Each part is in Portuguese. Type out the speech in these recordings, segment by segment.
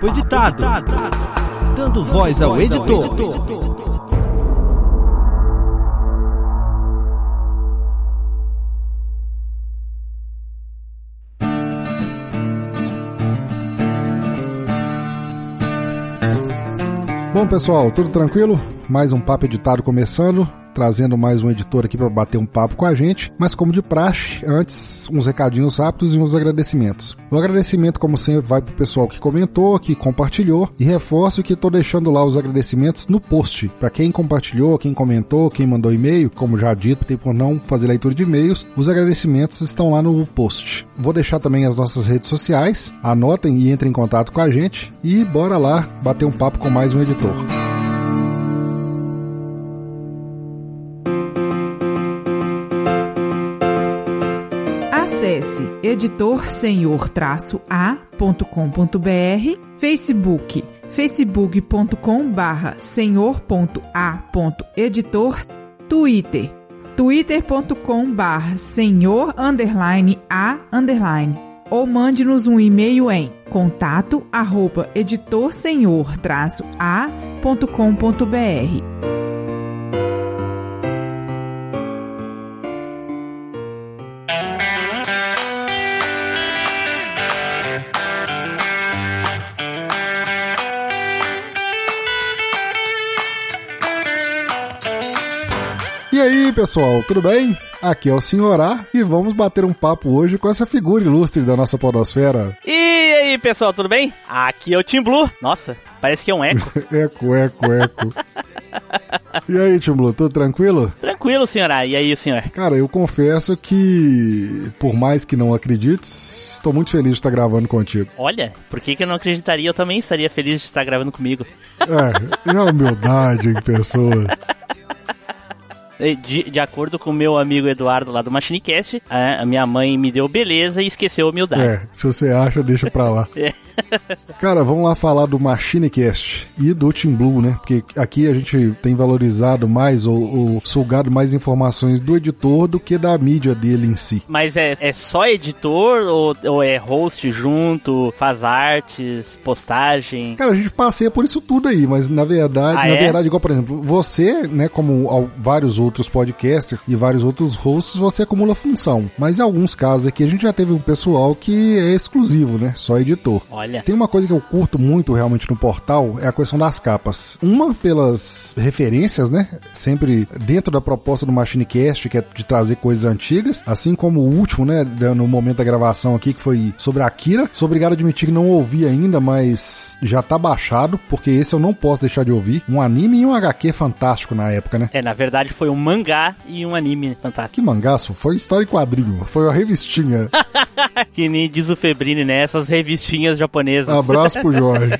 Papo editado. Dando voz ao editor. Bom, pessoal, tudo tranquilo? Mais um papo editado começando trazendo mais um editor aqui para bater um papo com a gente. Mas como de praxe, antes uns recadinhos rápidos e uns agradecimentos. O agradecimento, como sempre, vai pro pessoal que comentou, que compartilhou e reforço que estou deixando lá os agradecimentos no post. Para quem compartilhou, quem comentou, quem mandou e-mail, como já dito, tem por não fazer leitura de e-mails, os agradecimentos estão lá no post. Vou deixar também as nossas redes sociais, anotem e entrem em contato com a gente e bora lá bater um papo com mais um editor. editorsenhor-a.com.br, Facebook, facebook.com barra senhor.a.editor, Twitter, twitter.com barra senhor underline a underline, ou mande-nos um e-mail em contato arroba editorsenhor-a.com.br. aí, pessoal, tudo bem? Aqui é o Senhorá e vamos bater um papo hoje com essa figura ilustre da nossa podosfera. E aí, pessoal, tudo bem? Aqui é o Tim Blue. Nossa, parece que é um eco. eco, eco, eco. e aí, Tim Blue, tudo tranquilo? Tranquilo, senhorá. E aí, senhor? Cara, eu confesso que, por mais que não acredites, estou muito feliz de estar gravando contigo. Olha, por que, que eu não acreditaria? Eu também estaria feliz de estar gravando comigo. É, é a humildade em pessoa. De, de, acordo com o meu amigo Eduardo lá do MachineCast, a, a, minha mãe me deu beleza e esqueceu a humildade. É, se você acha, deixa pra lá. é. Cara, vamos lá falar do MachineCast e do Team Blue, né? Porque aqui a gente tem valorizado mais ou, ou sugado mais informações do editor do que da mídia dele em si. Mas é, é só editor ou, ou é host junto, faz artes, postagem? Cara, a gente passeia por isso tudo aí, mas na verdade, ah, na é? verdade, igual por exemplo, você, né, como vários outros podcasters e vários outros hosts, você acumula função. Mas em alguns casos aqui a gente já teve um pessoal que é exclusivo, né? Só editor. Olha. Tem uma coisa que eu curto muito realmente no portal, é a questão das capas. Uma pelas referências, né? Sempre dentro da proposta do MachineCast, que é de trazer coisas antigas, assim como o último, né, no momento da gravação aqui, que foi sobre a Akira. Sou obrigado a admitir que não ouvi ainda, mas já tá baixado, porque esse eu não posso deixar de ouvir. Um anime e um HQ fantástico na época, né? É, na verdade foi um mangá e um anime fantástico. Que mangaço? Foi história e quadrinho, foi uma revistinha. que nem diz o Febrini, né? Essas revistinhas japonesas. Abraço pro Jorge.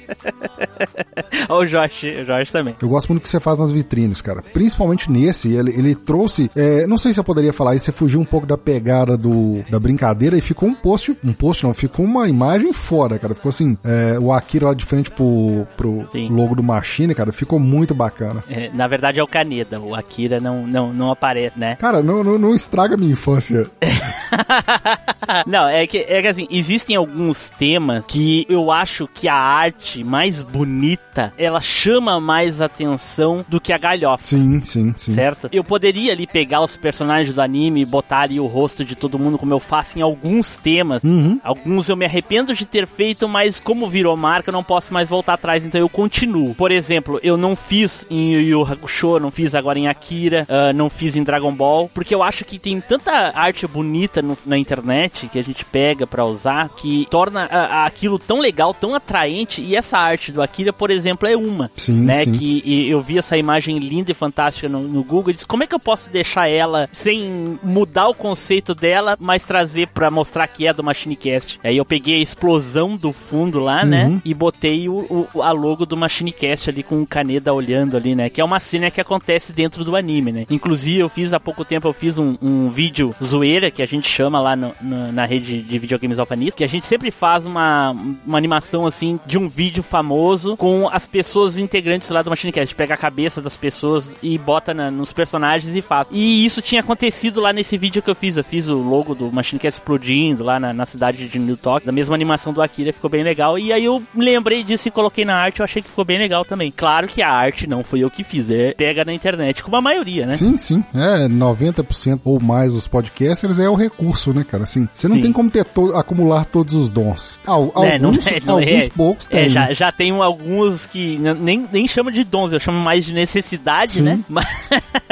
o Jorge, o Jorge também. Eu gosto muito do que você faz nas vitrines, cara. Principalmente nesse, ele, ele trouxe. É, não sei se eu poderia falar isso, você fugiu um pouco da pegada do, da brincadeira e ficou um post. Um post não, ficou uma imagem fora, cara. Ficou assim, é, o Akira lá de frente pro, pro logo do Machine, cara, ficou muito bacana. É, na verdade é o Kaneda, o Akira não, não, não aparece, né? Cara, não, não, não estraga minha infância. não, é que, é que assim, existem alguns temas que eu acho que a arte mais bonita, ela chama mais atenção do que a galhofa. Sim, sim, sim. Certo? Eu poderia ali pegar os personagens do anime e botar ali o rosto de todo mundo como eu faço em alguns temas. Uhum. Alguns eu me arrependo de ter feito, mas como virou marca, eu não posso mais voltar atrás, então eu continuo. Por exemplo, eu não fiz em Yu Yu Hakusho, não fiz agora em Akira, uh, não fiz em Dragon Ball, porque eu acho que tem tanta arte bonita no, na internet que a gente pega para usar que torna uh, aquilo tão legal, tão atraente. E essa arte do Akira, por exemplo, é uma. Sim, né? sim. Que eu vi essa imagem linda e fantástica no, no Google e disse: como é que eu posso deixar ela sem mudar o conceito dela, mas trazer para mostrar que é do MachineCast? Aí eu peguei a explosão do fundo lá, né, Uhum. né? E botei o, o, a logo do MachineCast ali com o Kaneda olhando ali, né? Que é uma cena que acontece dentro do anime, né? Inclusive, eu fiz há pouco tempo, eu fiz um, um vídeo zoeira que a gente chama lá no, no, na rede de videogames alfanista, que a gente sempre faz uma, uma animação assim de um vídeo famoso com as pessoas integrantes lá do Machine Cast. Pega a cabeça das pessoas e bota na, nos personagens e faz. E isso tinha acontecido lá nesse vídeo que eu fiz. Eu fiz o logo do Machine Cast explodindo lá na, na cidade de New Talk, da mesma animação do Akira, ficou bem legal. E aí eu lembrei disso e coloquei na arte, eu achei que ficou bem legal também. Claro que a arte não foi eu que fiz, é pega na internet, como a maioria, né? Sim, sim. É, 90% ou mais dos podcasters é o recurso, né, cara? Assim, você não Sim. tem como ter to acumular todos os dons. Al É, não alguns, é, não alguns é. poucos É, tem. já, já tem alguns que nem, nem chamo de dons, eu chamo mais de necessidade, Sim. né? Mas,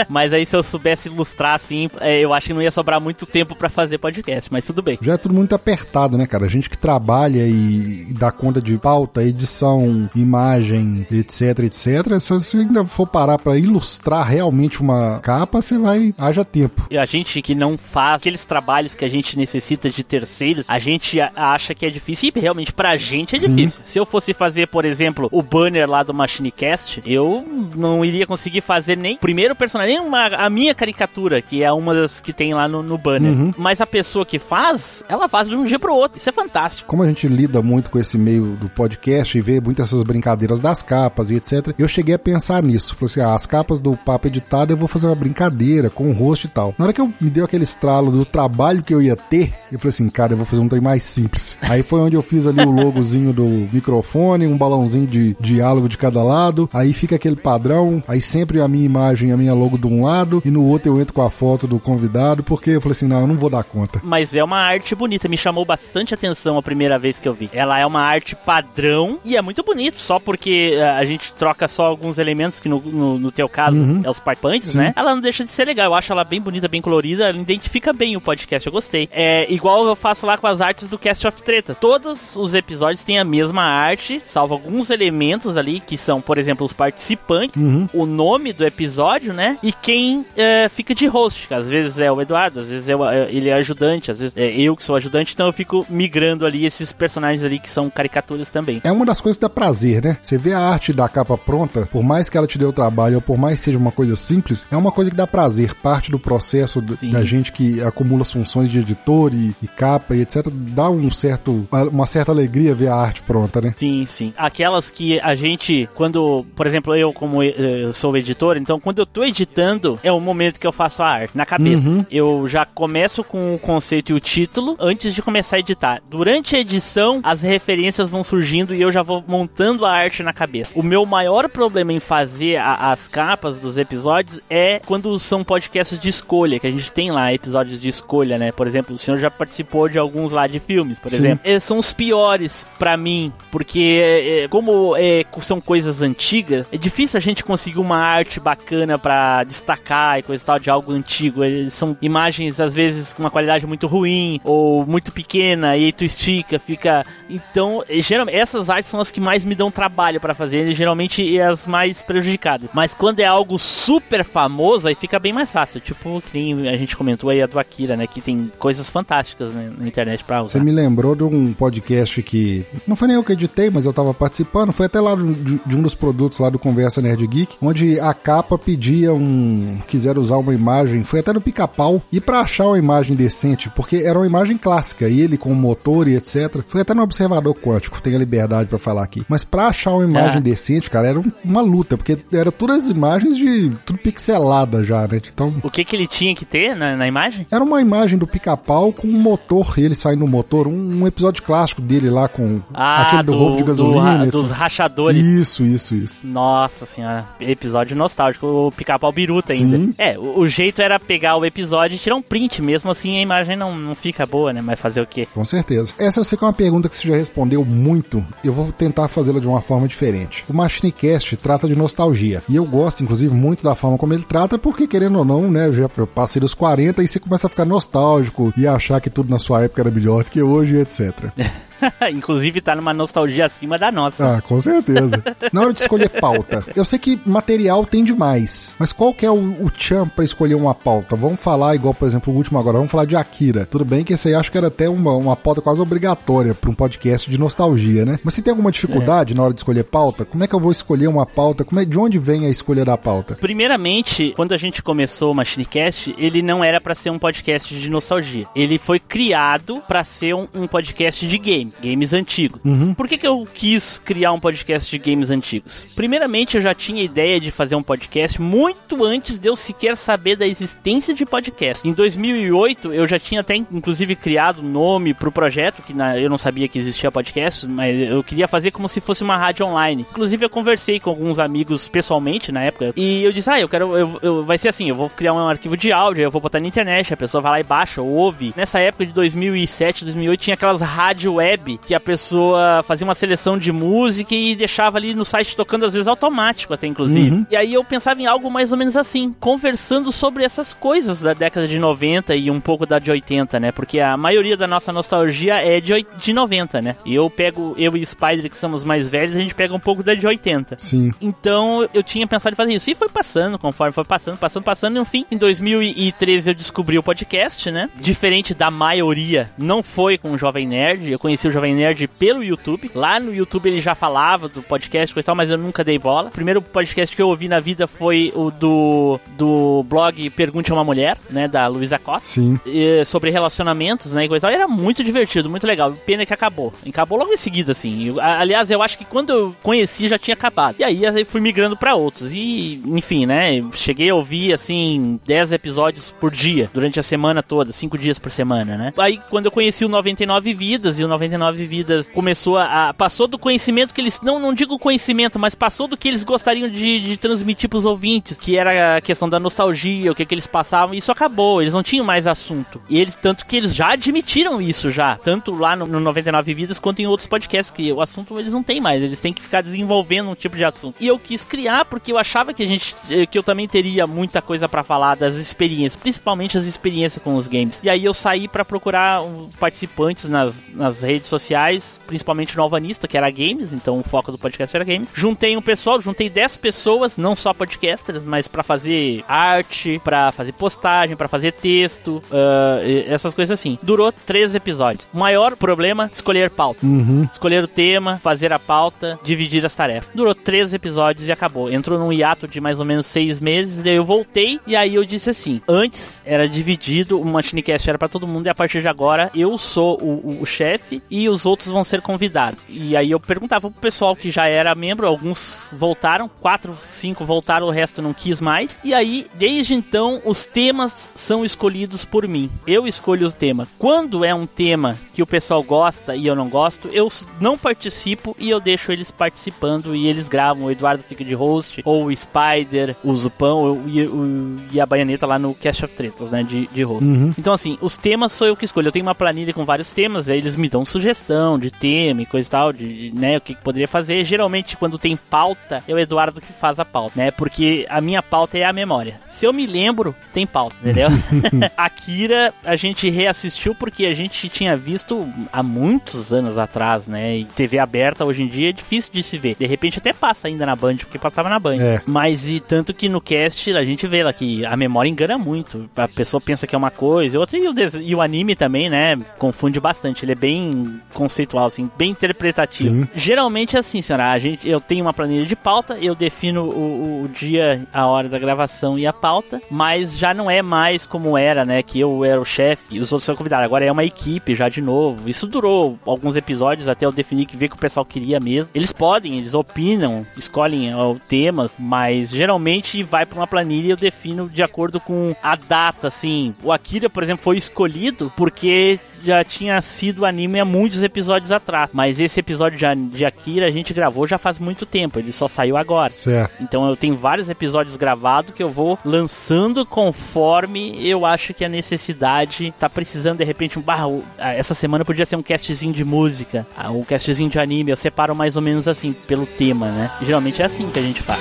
mas aí se eu soubesse ilustrar assim, é, eu acho que não ia sobrar muito tempo pra fazer podcast, mas tudo bem. Já é tudo muito apertado, né, cara? A gente que trabalha e dá conta de pauta, edição, imagem, etc, etc. Se você ainda for parar pra ilustrar realmente uma capa, você vai. haja tempo. E a gente que não faz aqueles trabalhos que a gente necessita de terceiros, a gente acha que é difícil e realmente pra gente é Sim. difícil. Se eu fosse fazer, por exemplo, o banner lá do MachineCast, eu não iria conseguir fazer nem o primeiro personagem, nem uma, a minha caricatura, que é uma das que tem lá no, no banner. Uhum. Mas a pessoa que faz, ela faz de um dia pro outro. Isso é fantástico. Como a gente lida muito com esse meio do podcast e vê muitas essas brincadeiras das capas e etc, eu cheguei a pensar nisso. Falei assim, ah, as capas do papo editado eu vou fazer uma brincadeira com o rosto e tal. Na hora que eu me deu aquele estralo do trabalho que eu ia ter, eu falei assim, cara, eu vou fazer um trem mais simples. Aí foi onde eu fiz ali o logozinho do microfone, um balãozinho de diálogo de cada lado, aí fica aquele padrão, aí sempre a minha imagem, a minha logo de um lado, e no outro eu entro com a foto do convidado, porque eu falei assim, não, eu não vou dar conta. Mas é uma arte bonita, me chamou bastante atenção a primeira vez que eu vi. Ela é uma arte padrão e é muito bonito, só porque eh, a gente troca só alguns elementos, que no, no, no teu caso é os participantes, né? Ela não deixa de ser legal, eu acho ela bem bonita, bem colorida, ela identifica bem o podcast, eu gostei. É igual eu faço lá com as artes do Cast of Tretas. Todos os episódios têm a mesma arte, salvo alguns elementos ali, que são, por exemplo, os participantes, o nome do episódio, né? E quem eh, fica de host, que às vezes é o Eduardo, às vezes é o- é- ele é ajudante, às vezes é eu que sou ajudante, então eu fico migrando ali esses personagens ali que são caricaturas também. É uma das coisas que dá prazer, né? Você vê a arte da capa pronta, por mais que ela te dê o trabalho, ou por mais que seja uma coisa simples, é uma coisa que dá prazer. Parte do processo Sim. da gente que acumula as funções de editor e, e capa e etc. Dá um certo, uma certa alegria ver a arte pronta, né? Sim, sim. Aquelas que a gente, quando, por exemplo, eu como eh, eu sou editor, então quando eu tô editando, é o momento que eu faço a arte, na cabeça. Eu já começo com o conceito e o título antes de começar a editar. Durante a edição, as referências vão surgindo e eu já vou montando a arte na cabeça. O meu maior problema em fazer a- as capas dos episódios é quando são podcasts de escolha, que a gente tem lá episódios de escolha, né? Por exemplo, o senhor já participou de alguns lá de filmes, por Sim. exemplo. É, são os piores pra mim, porque é, como é, são coisas antigas, é difícil a gente conseguir uma arte bacana pra destacar e coisa e tal de algo antigo. Eles são imagens às vezes com uma qualidade muito ruim ou muito pequena e aí tu estica, fica. Então, geralmente essas artes são as que mais me dão trabalho pra fazer, e geralmente é as mais prejudicadas. Mas quando é algo super famoso, aí fica bem mais fácil. Tipo, que a gente comentou aí a do Akira, né, que tem coisas fantásticas né, na internet pra usar. Você me lembrou de um podcast que não foi nem eu que editei, mas eu tava participando. Foi até lá de, de um dos produtos lá do Conversa Nerd Geek, onde a capa pedia um. quiser usar uma imagem. Foi até no pica-pau. E pra achar uma imagem decente, porque era uma imagem clássica, ele com o motor e etc. Foi até no observador quântico, tenho a liberdade pra falar aqui. Mas pra achar uma imagem Ah. decente, cara, era um- uma luta, porque era todas as imagens de. tudo pixelada já, né? Então. O que que ele tinha que ter na, na imagem? Era uma imagem do pica-pau com um motor, ele saindo no motor, um, um episódio clássico dele lá com aquele do, roubo de gasolina. etc. dos rachadores. Isso, isso, isso. Nossa senhora, episódio nostálgico, o pica-pau biruta ainda. Sim. É, o, o jeito era pegar o episódio e tirar um print, mesmo assim a imagem não, não fica boa, né? Mas fazer o quê? Com certeza. Essa eu sei que é uma pergunta que você já respondeu muito. Eu vou tentar fazê-la de uma forma diferente. O Machinecast trata de nostalgia. E eu gosto, inclusive, muito da forma como ele trata, porque, querendo ou não, né, eu já passei dos 40 e você começa a ficar nostálgico e achar que tudo na sua época era melhor do que hoje, etc. Inclusive tá numa nostalgia acima da nossa. Ah, com certeza. Na hora de escolher pauta, eu sei que material tem demais, mas qual que é o, o tchan pra escolher uma pauta? Vamos falar, igual, por exemplo, o último agora, vamos falar de Akira. Tudo bem que esse aí acho que era até uma, uma pauta quase obrigatória pra um podcast de nostalgia, né? Mas se tem alguma dificuldade é. na hora de escolher pauta, como é que eu vou escolher uma pauta? Como é, de onde vem a escolha da pauta? Primeiramente, quando a gente começou o Machinecast, ele não era para ser um podcast de nostalgia. Ele foi criado para ser um, um, podcast de game, games antigos. Uhum. Por que, que eu quis criar um podcast de games antigos? Primeiramente, eu já tinha ideia de fazer um podcast muito antes de eu sequer saber da existência de podcast. Em 2008, eu já tinha até inclusive criado nome pro projeto, que na, eu não sabia que existia podcast, mas eu queria fazer como se fosse uma rádio online. Inclusive, eu conversei com alguns amigos pessoalmente na época e eu disse: Ah, eu quero, eu, eu, vai ser assim, eu vou criar um arquivo de áudio, eu vou botar na internet, a pessoa vai lá e baixa, ouve. Nessa época de 2007, 2008, tinha aquelas rádio web que a pessoa fazia uma seleção de música e deixava ali no site tocando, às vezes automático até, inclusive. Uhum. E aí eu pensava em algo mais ou menos assim, conversando sobre essas coisas da década de 90 e um pouco da de 80, né? Porque a maioria da nossa nostalgia é de, de 90, né? E eu pego, eu e o Spider, que somos mais velhos, a gente pega um pouco da de 80. Sim. Então eu tinha pensado em fazer isso. E foi passando, conforme foi passando, passando, passando. E, enfim, em 2013 eu descobri o podcast, né? Diferente da maioria, não foi com o Jovem Nerd. Eu conheci o Jovem Nerd pelo YouTube. Lá no YouTube ele já falava do podcast e tal, mas eu nunca dei bola. O primeiro podcast que eu ouvi na vida foi o do, do blog Pergunte a uma Mulher, né? Da Luísa Costa. Sim. E, sobre relacionamentos, né? E coisa tal. Era muito divertido, muito legal. Pena que acabou. Acabou logo em seguida, assim. Eu, aliás, eu acho que quando eu conheci já tinha acabado. E aí fui migrando para outros. E, enfim, né? Cheguei a ouvir, assim, 10 episódios por dia, durante a semana toda, 5 dias por semana, né? Aí quando eu conheci o 99 Vidas, e o 99 Vidas começou a. passou do conhecimento que eles. Não, não digo conhecimento, mas passou do que eles gostariam de, de transmitir pros ouvintes, que era a questão da nostalgia, o que, que eles passavam. Isso acabou, eles não tinham mais assunto. E eles, tanto que eles já admitiram isso já, tanto lá no, no 99 Vidas quanto em outros podcasts, que o assunto eles não têm mais, eles têm que ficar desenvolvendo um tipo de assunto. E eu quis criar porque eu achava que a gente, eh, que eu também teria muita coisa para falar das experiências, principalmente as experiências com os games. E aí eu saí para procurar participantes nas, nas redes sociais, principalmente no Alvanista, que era games, então o foco do podcast era games. Juntei um pessoal, juntei 10 pessoas, não só podcasters, mas para fazer arte, para fazer postagem, para fazer texto, uh, essas coisas assim. Durou três episódios. O maior problema, escolher pauta. Uhum. Escolher o tema, fazer a pauta, dividir as tarefas. Durou três episódios e acabou. Entrou num hiato de mais ou menos seis meses, daí eu voltei e aí eu disse assim, antes era dividido, o Machinecast era para todo mundo e a partir de agora eu sou o, o, o chefe e os outros vão ser convidados. E aí eu perguntava pro pessoal que já era membro, alguns voltaram, quatro, cinco voltaram, o resto não quis mais. E aí, desde então, os temas são escolhidos por mim. Eu escolho o tema. Quando é um tema que o pessoal gosta e eu não gosto, eu não participo e eu deixo eles participando e eles gravam. O Eduardo fica de host, ou o Spider, o Zupão e, o, e a Baianeta lá no Cast of Tretas, né, de, de host. Uhum. Então, assim, os temas sou eu que escolho. Eu tenho uma planilha com vários temas, aí eles me dão sugestão de tema e coisa e tal, de, né, o que, que poderia fazer. Geralmente, quando tem pauta, é o Eduardo que faz a pauta, né, porque a minha pauta é a memória se eu me lembro, tem pauta, entendeu? Akira a gente reassistiu porque a gente tinha visto há muitos anos atrás, né? E TV aberta hoje em dia é difícil de se ver. De repente até passa ainda na Band, porque passava na Band. É. Mas e tanto que no cast a gente vê lá que a memória engana muito. A pessoa pensa que é uma coisa, outra e o, e o anime também, né? Confunde bastante. Ele é bem conceitual, assim, bem interpretativo. Sim. Geralmente é assim, senhora. A gente, eu tenho uma planilha de pauta, eu defino o, o dia, a hora da gravação e a pauta pauta, mas já não é mais como era, né? Que eu era o chefe e os outros são convidados. Agora é uma equipe já de novo. Isso durou alguns episódios até eu definir que ver que o pessoal queria mesmo. Eles podem, eles opinam, escolhem o tema, mas geralmente vai para uma planilha e eu defino de acordo com a data, assim. O Akira, por exemplo, foi escolhido porque já tinha sido anime há muitos episódios atrás. Mas esse episódio de, de Akira a gente gravou já faz muito tempo. Ele só saiu agora. Certo. Então eu tenho vários episódios gravados que eu vou lançando conforme eu acho que a necessidade tá precisando de repente um barro. Essa semana podia ser um castzinho de música, um castzinho de anime. Eu separo mais ou menos assim pelo tema, né? Geralmente é assim que a gente faz.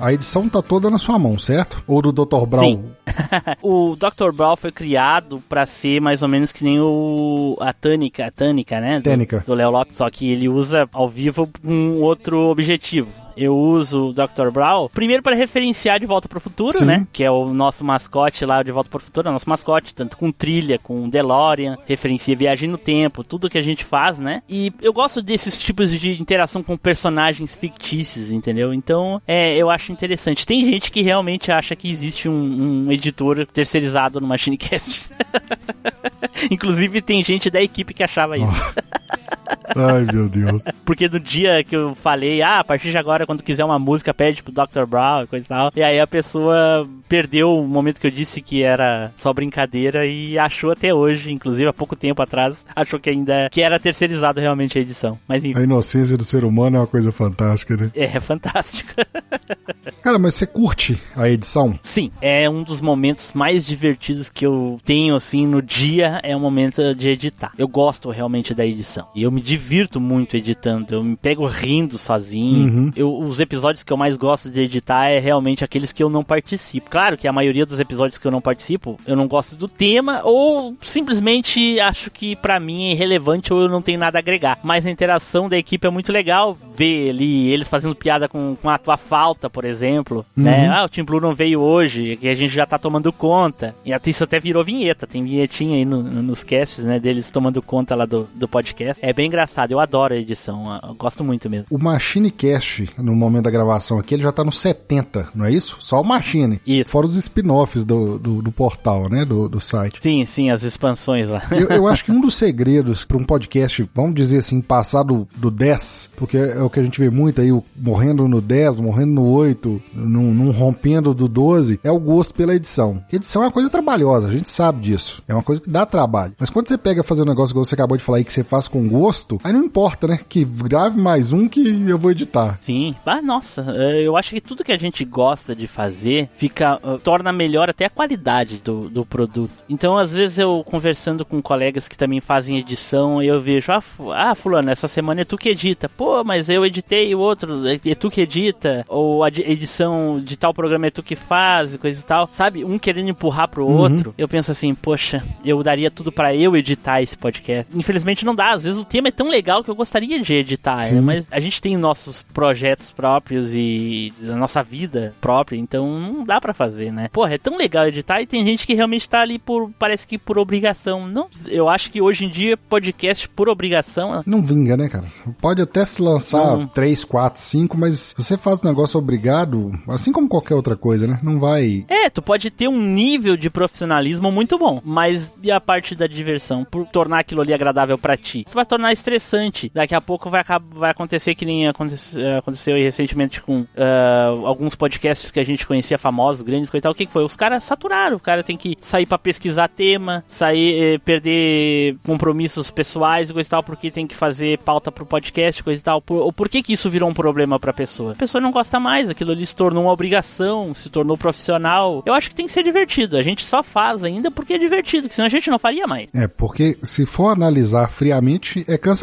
A edição tá toda na sua mão, certo? Ou do Dr. Brown? Sim. o Dr. Brown foi criado para ser mais ou menos que nem o a Tânica, a Tânica, né? Tânica. Do, do Léo Lopes, só que ele usa ao vivo um outro objetivo eu uso o Dr. Brown, primeiro para referenciar De Volta para o Futuro, Sim. né? Que é o nosso mascote lá, De Volta para o Futuro, é o nosso mascote, tanto com trilha, com DeLorean, referencia viagem no tempo, tudo que a gente faz, né? E eu gosto desses tipos de interação com personagens fictícios, entendeu? Então, é, eu acho interessante. Tem gente que realmente acha que existe um, um editor terceirizado no MachineCast. Inclusive, tem gente da equipe que achava isso. Ai, meu Deus. Porque no dia que eu falei, ah, a partir de agora, quando quiser uma música, pede pro Dr. Brown e coisa e tal. E aí a pessoa perdeu o momento que eu disse que era só brincadeira e achou até hoje, inclusive há pouco tempo atrás, achou que ainda que era terceirizado realmente a edição. Mas enfim. A inocência do ser humano é uma coisa fantástica, né? É, é fantástico. Cara, mas você curte a edição? Sim, é um dos momentos mais divertidos que eu tenho, assim, no dia, é o momento de editar. Eu gosto realmente da edição. E eu me divirto muito editando. Eu me pego rindo sozinho. Uhum. Eu, os episódios que eu mais gosto de editar é realmente aqueles que eu não participo. Claro que a maioria dos episódios que eu não participo, eu não gosto do tema ou simplesmente acho que pra mim é irrelevante ou eu não tenho nada a agregar. Mas a interação da equipe é muito legal ver ali eles fazendo piada com, com a tua falta, por exemplo. Né? Ah, o Tim Blue não veio hoje, que a gente já tá tomando conta. E até isso até virou vinheta. Tem vinhetinha aí no- no- nos casts, né? Deles tomando conta lá do, do podcast. É bem engraçado. Eu adoro a edição. Eu gosto muito mesmo. O Machine Cast, no momento da gravação aqui, ele já tá no 70, não é isso? Só o Machine. Isso. Fora os spin-offs do, do, do portal, né? Do, do site. Sim, sim, as expansões lá. Eu, eu acho que um dos segredos para um podcast, vamos dizer assim, passar do, do 10, porque é o que a gente vê muito aí, o morrendo no 10, morrendo no 8, num, num rompendo do 12, é o gosto pela edição. Edição é uma coisa trabalhosa, a gente sabe disso. É uma coisa que dá trabalho. Mas quando você pega fazer um negócio que você acabou de falar aí, que você faz com gosto, aí não importa, né? Que grave mais um que eu vou editar. Sim. Ah, nossa, eh, eu acho que tudo que a gente gosta de fazer fica eh, torna melhor até a qualidade do, do produto. Então, às vezes eu conversando com colegas que também fazem edição, eu vejo, ah, ah, fulano, essa semana é tu que edita. Pô, mas eu editei o outro, é é tu que edita. Ou a edição de tal programa é tu que faz, coisa e tal. Sabe? Um querendo empurrar pro outro. Eu penso assim, poxa, eu daria tudo pra eu editar esse podcast. Infelizmente não dá. Às vezes o tema é tão legal que eu gostaria de editar, Sim. é, mas a gente tem nossos projetos próprios e a nossa vida própria, então não dá pra fazer, né? Porra, é tão legal editar e tem gente que realmente tá ali por, parece que por obrigação. Não, eu acho que hoje em dia podcast por obrigação, Não vinga, né, cara? Pode até se lançar Não. 3, 4, 5, mas você faz um negócio obrigado, assim como qualquer outra coisa, né? Não vai. É, tu pode ter um nível de profissionalismo muito bom, mas e a parte da diversão? Por tornar aquilo ali agradável pra ti? Isso vai tornar estressante. Daqui a pouco vai, vai acontecer que nem eh, aconteceu recentemente com ah, alguns podcasts que a gente conhecia famosos, grandes, coisa e tal. O que, foi? Os caras saturaram. O cara tem que sair pra pesquisar tema, sair, eh, perder compromissos pessoais coisa e tal, porque tem que fazer pauta pro podcast, coisa e tal. Por, por que que isso virou um problema pra pessoa? A pessoa não gosta mais, aquilo ali se tornou uma obrigação, se tornou profissional. Eu acho que tem que ser divertido. A gente só faz ainda porque é divertido, que senão a gente não faria mais. É, porque se for analisar friamente, é cansativo.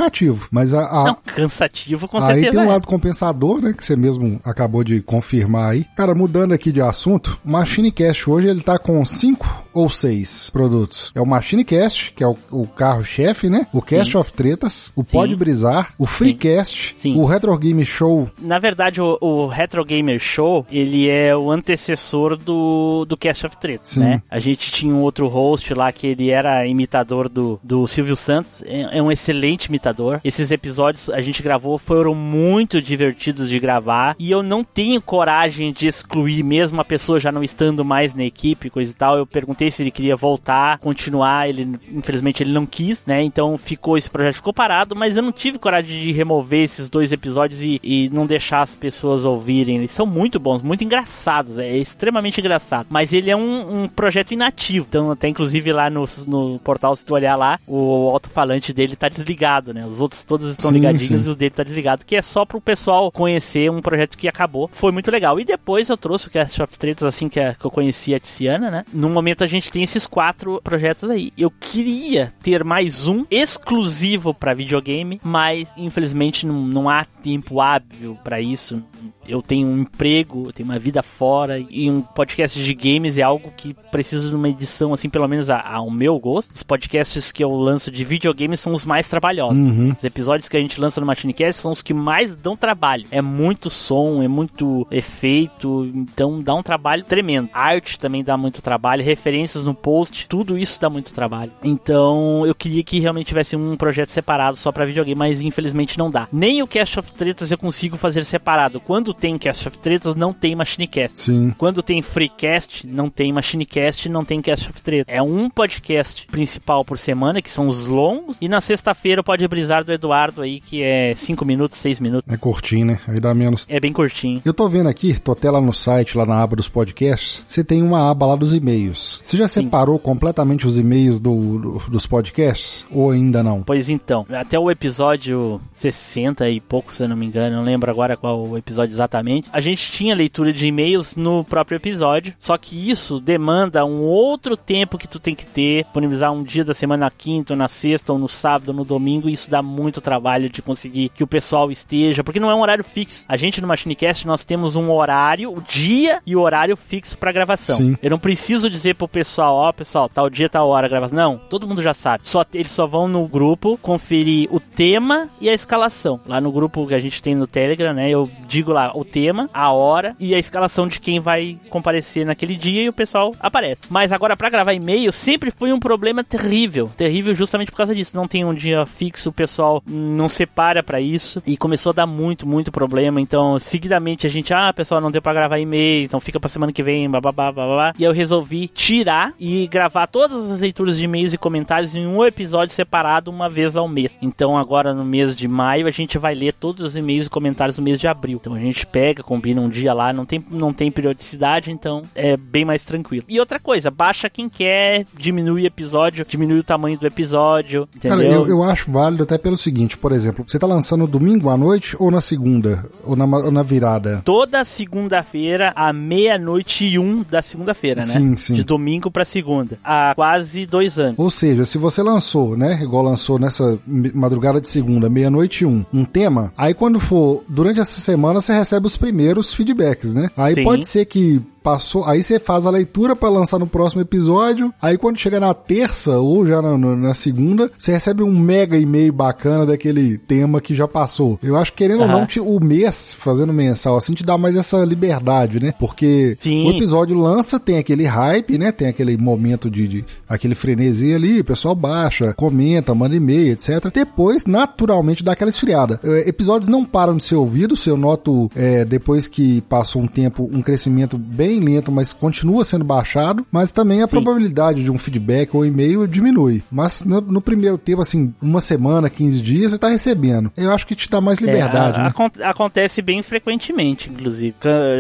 Mas a, a- Não, cansativo com Aí certeza. tem um é. lado compensador, né? Que você mesmo acabou de confirmar aí. Cara, mudando aqui de assunto, o Machine Cast hoje ele tá com cinco ou seis produtos. É o Machine Cast, que é o, o carro-chefe, né? O Cast of Tretas, o Pode Brisar, o Freecast, Sim. o Retro Game Show. Na verdade, o, o Retro Gamer Show, ele é o antecessor do, do Cast of Tretas, Sim. né? A gente tinha um outro host lá que ele era imitador do, do Silvio Santos, é, é um excelente imitador. Esses episódios a gente gravou, foram muito divertidos de gravar, e eu não tenho coragem de excluir, mesmo a pessoa já não estando mais na equipe, coisa e tal. Eu perguntei se ele queria voltar, continuar, ele, infelizmente, ele não quis, né? Então ficou, esse projeto ficou parado, mas eu não tive coragem de remover esses dois episódios e, e não deixar as pessoas ouvirem. Eles são muito bons, muito engraçados, é extremamente engraçado. Mas ele é um, um projeto inativo, então até inclusive lá no, no portal, se tu olhar lá, o alto-falante dele tá desligado, né? Os outros todos estão Sim, ligadinhos sim. e o dele tá desligado, que é só pro pessoal conhecer um projeto que acabou. Foi muito legal. E depois eu trouxe o Cast of Tretas, assim que, a- que eu conheci a Tiziana, né? No momento a gente tem esses quatro projetos aí. Eu queria ter mais um exclusivo pra videogame, mas infelizmente não, não há tempo hábil pra isso. Eu tenho um emprego, eu tenho uma vida fora e um podcast de games é algo que precisa de uma edição, assim, pelo menos ao meu gosto. Os podcasts que eu lanço de videogames são os mais trabalhosos. Uhum. Os episódios que a gente lança no Machinecast são os que mais dão trabalho. É muito som, é muito efeito, então dá um trabalho tremendo. arte também dá muito trabalho, referências no post, tudo isso dá muito trabalho. Então eu queria que realmente tivesse um projeto separado só para videogame, mas infelizmente não dá. Nem o Cast of Tretas eu consigo fazer separado. Quando tem Cast of Tretas, não tem Machinecast. Sim. Quando tem Freecast, não tem Machinecast, não tem Cast of Tretas. É um podcast principal por semana, que são os longos, e na sexta-feira pode brisar do Eduardo aí, que é 5 minutos, 6 minutos. É curtinho, né? Aí dá menos. É bem curtinho. Eu tô vendo aqui, tô até lá no site, lá na aba dos podcasts, você tem uma aba lá dos e-mails. Você já separou completamente os e-mails do, do- dos podcasts? Ou ainda não? Pois então, até o episódio 60 e pouco, se eu não me engano, não lembro agora qual o episódio exatamente, a gente tinha leitura de e-mails no próprio episódio, só que isso demanda um outro tempo que tu tem que ter, disponibilizar um dia da semana na quinta, ou na sexta, ou no sábado, ou no domingo, e isso dá muito trabalho de conseguir que o pessoal esteja, porque não é um horário fixo. A gente no Machinecast, nós temos um horário, o dia e o horário fixo pra gravação. Sim. Eu não preciso dizer pro pessoal, ó, pessoal, tal dia, tal hora gravação. Não, todo mundo já sabe. Só eles só vão no grupo conferir o tema e a escalação. Lá no grupo que a gente tem no Telegram, né? Eu digo lá o tema, a hora e a escalação de quem vai comparecer naquele dia e o pessoal aparece. Mas agora pra gravar e-mail sempre foi um problema terrível, terrível justamente por causa disso. Não tem um dia fixo, o pessoal não separa pra isso e começou a dar muito, muito problema. Então, seguidamente a gente, ah, pessoal, não deu pra gravar e-mail, então fica pra semana que vem, bababá, babá. E eu resolvi tirar e gravar todas as leituras de e-mails e comentários em um episódio separado uma vez ao mês. Então, agora no mês de maio, a gente vai ler todos os e-mails e comentários no mês de abril. Então, a gente pega, combina um dia lá, não tem, não tem periodicidade, então é bem mais tranquilo. E outra coisa, baixa quem quer, diminui o episódio, diminui o tamanho do episódio, entendeu? Cara, eu, eu acho válido até pelo seguinte, por exemplo, você tá lançando domingo à noite ou na segunda? Ou na, ou na virada? toda segunda-feira, à meia-noite e um da segunda-feira, né? Sim, sim. De domingo pra segunda. Há quase dois anos. Ou seja, se você lançou, né, igual lançou nessa madrugada de segunda, meia-noite e um, um tema, aí quando for, durante essa semana, você recebe os primeiros feedbacks, né? Aí Sim. pode ser que passou, aí você faz a leitura pra lançar no próximo episódio, aí quando chega na terça ou já na, na- segunda, você recebe um mega e-mail bacana daquele tema que já passou. Eu acho que querendo ou Aham. não, te- o mês fazendo mensal assim te dá mais essa liberdade, né? Porque Sim. o episódio lança, tem aquele hype, né? Tem aquele momento de, de- aquele frenesi ali, o pessoal baixa, comenta, manda e-mail, etc. Depois, naturalmente, dá aquela esfriada. Eh, episódios não param de ser ouvidos, eu noto eh, depois que passou um tempo um crescimento bem lento, mas continua sendo baixado, mas também a probabilidade de um feedback ou e-mail diminui. Mas no, no primeiro tempo, assim, uma semana, 15 dias, você tá recebendo. Eu acho que te dá mais liberdade, É, a- né? acon- Acontece bem frequentemente, inclusive.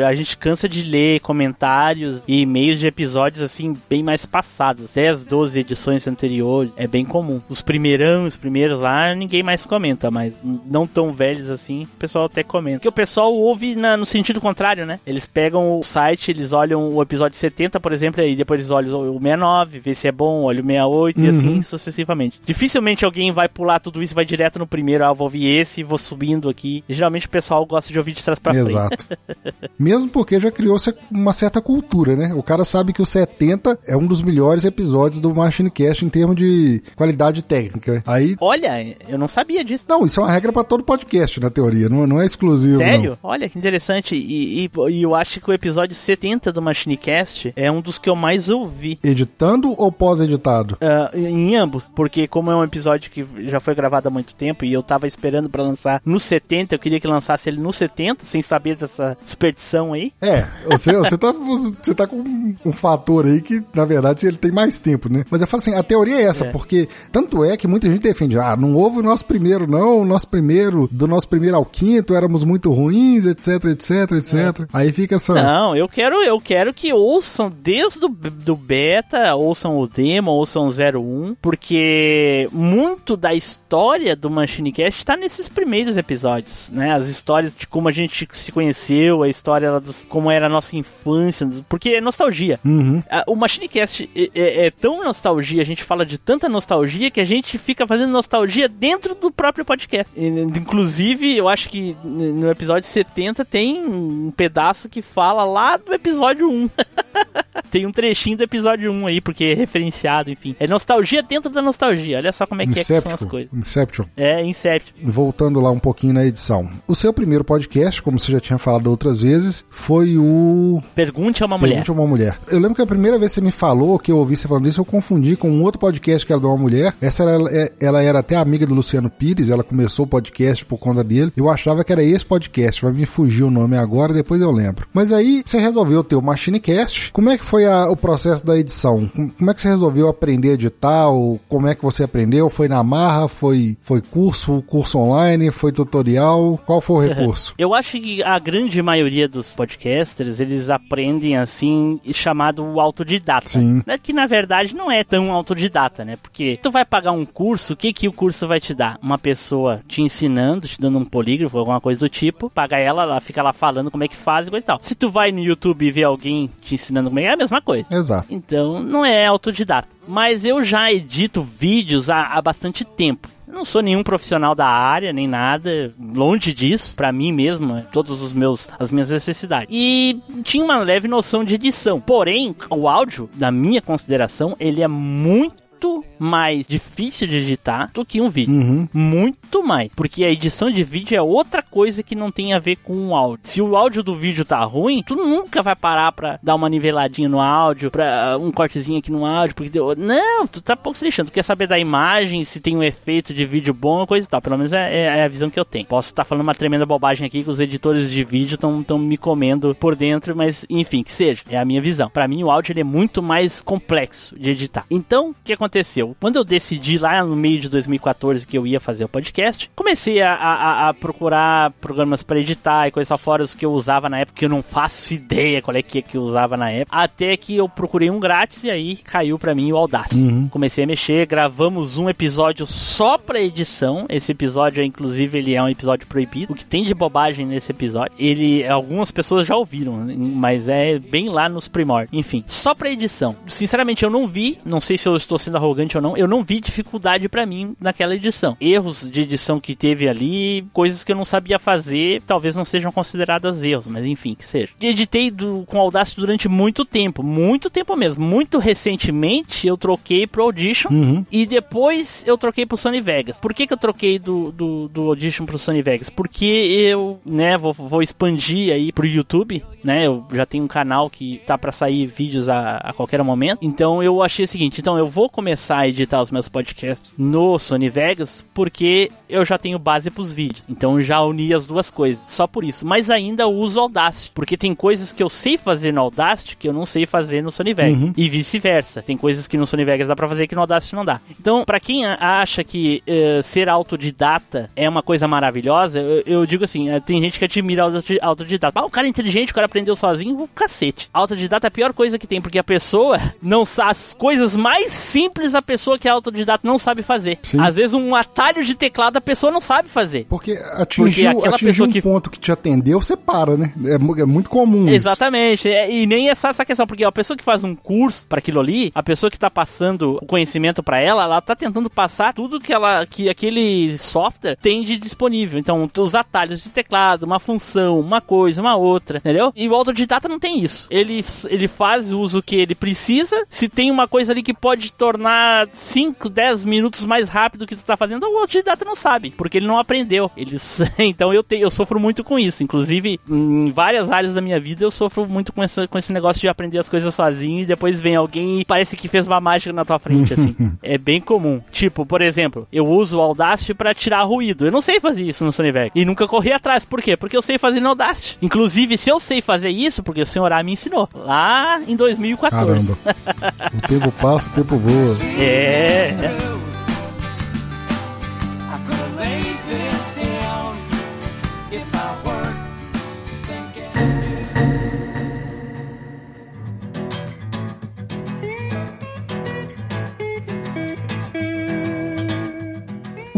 A gente cansa de ler comentários e e-mails de episódios assim, bem mais passados. 10, 12 edições anteriores. É bem comum. Os primeirão, os primeiros lá, ninguém mais comenta, mas não tão velhos assim, o pessoal até comenta. Porque o pessoal ouve na- no sentido contrário, né? Eles pegam o site, eles olham o episódio 70, por exemplo, e depois eles olham o 69, vê se é bom, olham o 68 e Uhum. assim sucessivamente. Dificilmente alguém vai pular tudo isso e vai direto no primeiro, ah, vou ouvir esse e vou subindo aqui. E, geralmente o pessoal gosta de ouvir de trás pra frente. Exato. Mesmo porque já criou-se uma certa cultura, né? O cara sabe que o 70 é um dos melhores episódios do Machine Cast em termos de qualidade técnica. Aí. Olha, eu não sabia disso. Não, isso é uma regra pra todo podcast, na teoria. Não, não é exclusivo. Sério? Olha que interessante. E, e- e eu acho que o episódio 70 do Machinecast é um dos que eu mais ouvi. Editando ou pós-editado? Ah, em ambos, porque como é um episódio que já foi gravado há muito tempo e eu tava esperando pra lançar no 70, eu queria que lançasse ele no 70, sem saber dessa superstição aí. É, você, você, tá, você tá com um fator aí que, na verdade, ele tem mais tempo, né? Mas eu falo assim, a teoria é essa, É. porque tanto é que muita gente defende, ah, não houve o nosso primeiro, não, o nosso primeiro, do nosso primeiro ao quinto, éramos muito ruins, etc, etc, etc. Aí fica essa... Não, eu quero eu quero que ouçam desde o do beta, ouçam o demo, ouçam o 01, porque muito da história do Machinecast está nesses primeiros episódios, né? As histórias de como a gente se conheceu, a história dos, como era a nossa infância, porque é nostalgia. Uhum. O Machinecast é, é, é tão nostalgia, a gente fala de tanta nostalgia que a gente fica fazendo nostalgia dentro do próprio podcast. Inclusive, eu acho que no episódio 70 tem um pedaço que fala lá do episódio 1. tem um trechinho do episódio 1 aí, porque é referenciado, enfim. É nostalgia dentro da nostalgia. Olha só como é que, é que são as coisas. Inception. É, Inception. Voltando lá um pouquinho na edição. O seu primeiro podcast, como você já tinha falado outras vezes, foi o. Pergunte a uma mulher. Pergunte a uma mulher. Eu lembro que a primeira vez que você me falou, que eu ouvi você falando isso, eu confundi com um outro podcast que era de uma mulher. Essa era, é, ela era até amiga do Luciano Pires, ela começou o podcast por conta dele. Eu achava que era esse podcast, vai me fugir o nome agora, depois eu lembro. Mas aí você resolveu ter o Machinecast. Como é que foi a, o processo da edição? Como é que você resolveu aprender a editar? Ou como é que você aprendeu? Foi na marra? Foi, foi curso? Curso online? Foi tutorial? Qual foi o recurso? Eu acho que a grande maioria dos podcasters, eles aprendem assim, chamado autodidata. Sim. Né? Que na verdade não é tão autodidata, né? Porque tu vai pagar um curso, o que que o curso vai te dar? Uma pessoa te ensinando, te dando um polígrafo, alguma coisa do tipo, paga ela, ela fica lá falando como é que faz e coisa e tal. Se tu vai no YouTube e vê alguém te ensinando como é, é a mesma coisa. Exato. Então não é autodidata. Mas eu já edito vídeos há, há bastante tempo não sou nenhum profissional da área, nem nada, longe disso, para mim mesmo, todos os meus as minhas necessidades. E tinha uma leve noção de edição. Porém, o áudio, na minha consideração, ele é muito mais difícil de editar do que um vídeo. Uhum. Muito mais. Porque a edição de vídeo é outra coisa que não tem a ver com o áudio. Se o áudio do vídeo tá ruim, tu nunca vai parar pra dar uma niveladinha no áudio, pra um cortezinho aqui no áudio, porque deu... Não, tu tá pouco se deixando. Tu quer saber da imagem, se tem um efeito de vídeo bom, coisa e tal. Pelo menos é, é a visão que eu tenho. Posso estar tá falando uma tremenda bobagem aqui que os editores de vídeo estão me comendo por dentro, mas enfim, que seja. É a minha visão. Para mim, o áudio ele é muito mais complexo de editar. Então, o que aconteceu? Quando eu decidi lá no meio de 2014 que eu ia fazer o podcast, comecei a, a, a procurar programas para editar e coisa fora os que eu usava na época, que eu não faço ideia qual é que, é que eu usava na época. Até que eu procurei um grátis e aí caiu para mim o Audacity. Uhum. Comecei a mexer, gravamos um episódio só para edição. Esse episódio, inclusive, ele é um episódio proibido. O que tem de bobagem nesse episódio, ele algumas pessoas já ouviram, mas é bem lá nos primórdios. Enfim, só para edição. Sinceramente, eu não vi, não sei se eu estou sendo arrogante ou não, eu não vi dificuldade para mim naquela edição. Erros de edição que teve ali, coisas que eu não sabia fazer, talvez não sejam consideradas erros, mas enfim, que seja. Editei do, com Audacity durante muito tempo, muito tempo mesmo. Muito recentemente eu troquei pro Audition Uhum. e depois eu troquei pro Sony Vegas. Por que, que eu troquei do, do, do Audition pro Sony Vegas? Porque eu, né, vou, vou expandir aí pro YouTube, né? Eu já tenho um canal que tá para sair vídeos a, a qualquer momento. Então eu achei o seguinte, então eu vou começar a editar os meus podcasts no Sony Vegas porque eu já tenho base pros vídeos. Então já uni as duas coisas, só por isso. Mas ainda uso Audacity, porque tem coisas que eu sei fazer no Audacity que eu não sei fazer no Sony Vegas. Uhum. E vice-versa. Tem coisas que no Sony Vegas dá pra fazer que no Audacity não dá. Então, pra quem acha que eh, ser autodidata é uma coisa maravilhosa, eu, eu digo assim, eh, tem gente que admira autodi- autodidata. Ah, o cara é inteligente, o cara aprendeu sozinho, o cacete. Autodidata é a pior coisa que tem, porque a pessoa não sabe as coisas mais simples a pessoa que é autodidata não sabe fazer. Sim. Às vezes um atalho de teclado a pessoa não sabe fazer. Porque atingiu, aquela atingiu pessoa um que- ponto que te atendeu, você para, né? É, é muito comum isso. Exatamente. É, e nem essa, essa questão, porque a pessoa que faz um curso para aquilo ali, a pessoa que tá passando o conhecimento para ela, ela tá tentando passar tudo que ela que aquele software tem de disponível. Então, os atalhos de teclado, uma função, uma coisa, uma outra, entendeu? E o autodidata não tem isso. Ele ele faz o uso que ele precisa. Se tem uma coisa ali que pode tornar 5, 10 minutos mais rápido que tu tá fazendo, o autodidata não sabe, porque ele não aprendeu. Eles então eu tenho eu sofro muito com isso. Inclusive, em várias áreas da minha vida eu sofro muito com esse, com esse negócio de aprender as coisas sozinho e depois vem alguém e parece que fez uma mágica na tua frente, assim. é bem comum. Tipo, por exemplo, eu uso o Audacity pra tirar ruído. Eu não sei fazer isso no Sony Vegas. E nunca corri atrás. Por quê? Porque eu sei fazer no Audacity. Inclusive, se eu sei fazer isso, porque o senhor A me ensinou. Lá em 2014. Caramba. o tempo passa, o tempo voa. É. Yeah.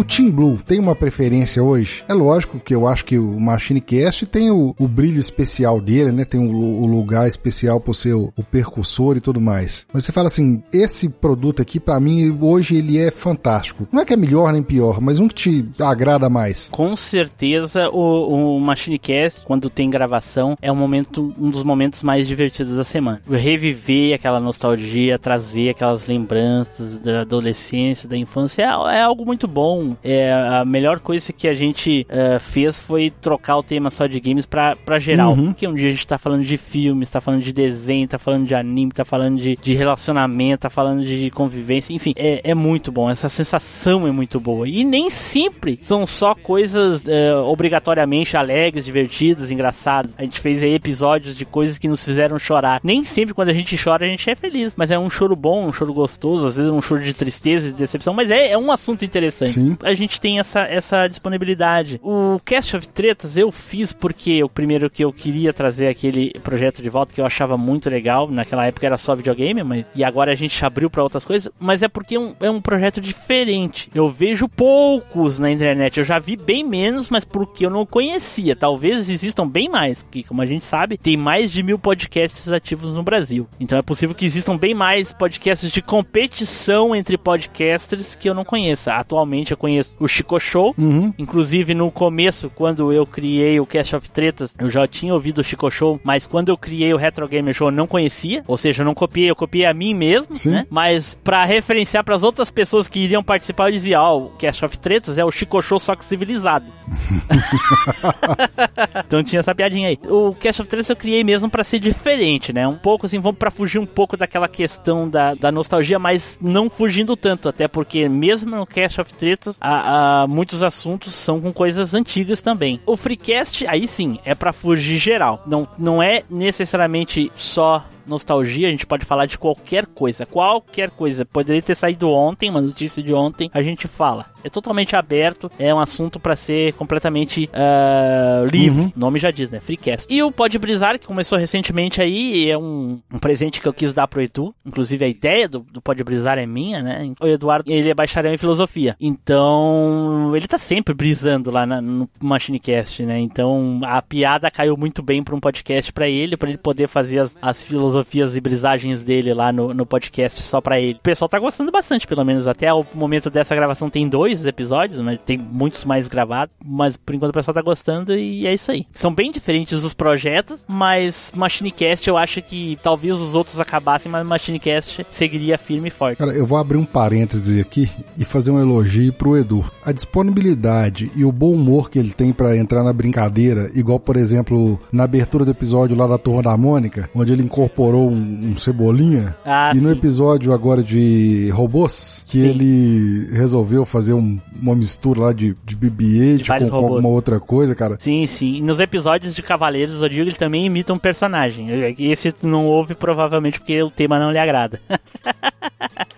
Team Blue tem uma preferência hoje? É lógico que eu acho que o Machine Cast tem o, o brilho especial dele, né? Tem o, o lugar especial por ser o, o percussor e tudo mais. Mas você fala assim, esse produto aqui, pra mim, hoje ele é fantástico. Não é que é melhor nem pior, mas um que te agrada mais. Com certeza o, o Machine Cast, quando tem gravação, é um momento, um dos momentos mais divertidos da semana. Reviver aquela nostalgia, trazer aquelas lembranças da adolescência, da infância, é, é algo muito bom. É a melhor coisa que a gente eh, fez foi trocar o tema só de games pra, pra geral. Uhum. Porque um dia a gente tá falando de filmes, tá falando de desenho, tá falando de anime, tá falando de, de relacionamento, tá falando de convivência, enfim, é, é muito bom. Essa sensação é muito boa. E nem sempre são só coisas eh, obrigatoriamente alegres, divertidas, engraçadas. A gente fez aí episódios de coisas que nos fizeram chorar. Nem sempre quando a gente chora a gente é feliz, mas é um choro bom, um choro gostoso, às vezes um choro de tristeza e de decepção, mas é, é um assunto interessante. Sim. A gente tem essa, essa disponibilidade. O Cast of Tretas eu fiz porque o primeiro que eu queria trazer aquele projeto de volta que eu achava muito legal. Naquela época era só videogame, mas e agora a gente abriu para outras coisas. Mas é porque é um, é um projeto diferente. Eu vejo poucos na internet. Eu já vi bem menos, mas porque eu não conhecia. Talvez existam bem mais, porque como a gente sabe, tem mais de mil podcasts ativos no Brasil. Então é possível que existam bem mais podcasts de competição entre podcasters que eu não conheça. Atualmente eu conheço o Chico Show. Uhum. Inclusive no começo, quando eu criei o Cast of Tretas, eu já tinha ouvido o Chico Show, mas quando eu criei o Retro Gamer Show eu não conhecia. Ou seja, eu não copiei, eu copiei a mim mesmo, Sim. né? Mas pra referenciar pras outras pessoas que iriam participar, eu dizia, ó, o Cast of Tretas é o Chico Show só que civilizado. então tinha essa piadinha aí. O Cast of Tretas eu criei mesmo pra ser diferente, né? Um pouco assim, vamos pra fugir um pouco daquela questão da, da nostalgia, mas não fugindo tanto, até porque mesmo no Cast of Tretas, a, a- muitos assuntos são com coisas antigas também. O Freecast, aí sim, é pra fugir geral. Não, não é necessariamente só nostalgia, a gente pode falar de qualquer coisa. Qualquer coisa. Poderia ter saído ontem, uma notícia de ontem, a gente fala. É totalmente aberto, é um assunto pra ser completamente ah, livre. Uhum. O nome já diz, né? Freecast. E o Pode Brisar, que começou recentemente aí, é um, um presente que eu quis dar pro Edu. Inclusive a ideia do, do Pode Brisar é minha, né? O Eduardo, ele é bacharel em filosofia. Então, ele tá sempre brisando lá na- no MachineCast, né? Então, a piada caiu muito bem pra um podcast pra ele, pra ele poder fazer as, as filosofias e brisagens dele lá no, no podcast só pra ele. O pessoal tá gostando bastante, pelo menos. Até o momento dessa gravação tem dois episódios, mas tem muitos mais gravados. Mas por enquanto o pessoal tá gostando e é isso aí. São bem diferentes os projetos, mas MachineCast eu acho que talvez os outros acabassem, mas MachineCast seguiria firme e forte. Cara, eu vou abrir um parêntese aqui e fazer um elogio pro Edu. A disponibilidade e o bom humor que ele tem pra entrar na brincadeira, igual, por exemplo, na abertura do episódio lá da Turma da Mônica, onde ele incorporou um, um cebolinha, Ah, e no sim. episódio agora de robôs, que ele resolveu fazer um- uma mistura lá de, de BB-8 vários com, com robôs. alguma outra coisa, cara. Sim, sim. E nos episódios de Cavaleiros do Zodíaco ele também imita um personagem. Esse tu não ouve provavelmente porque o tema não lhe agrada.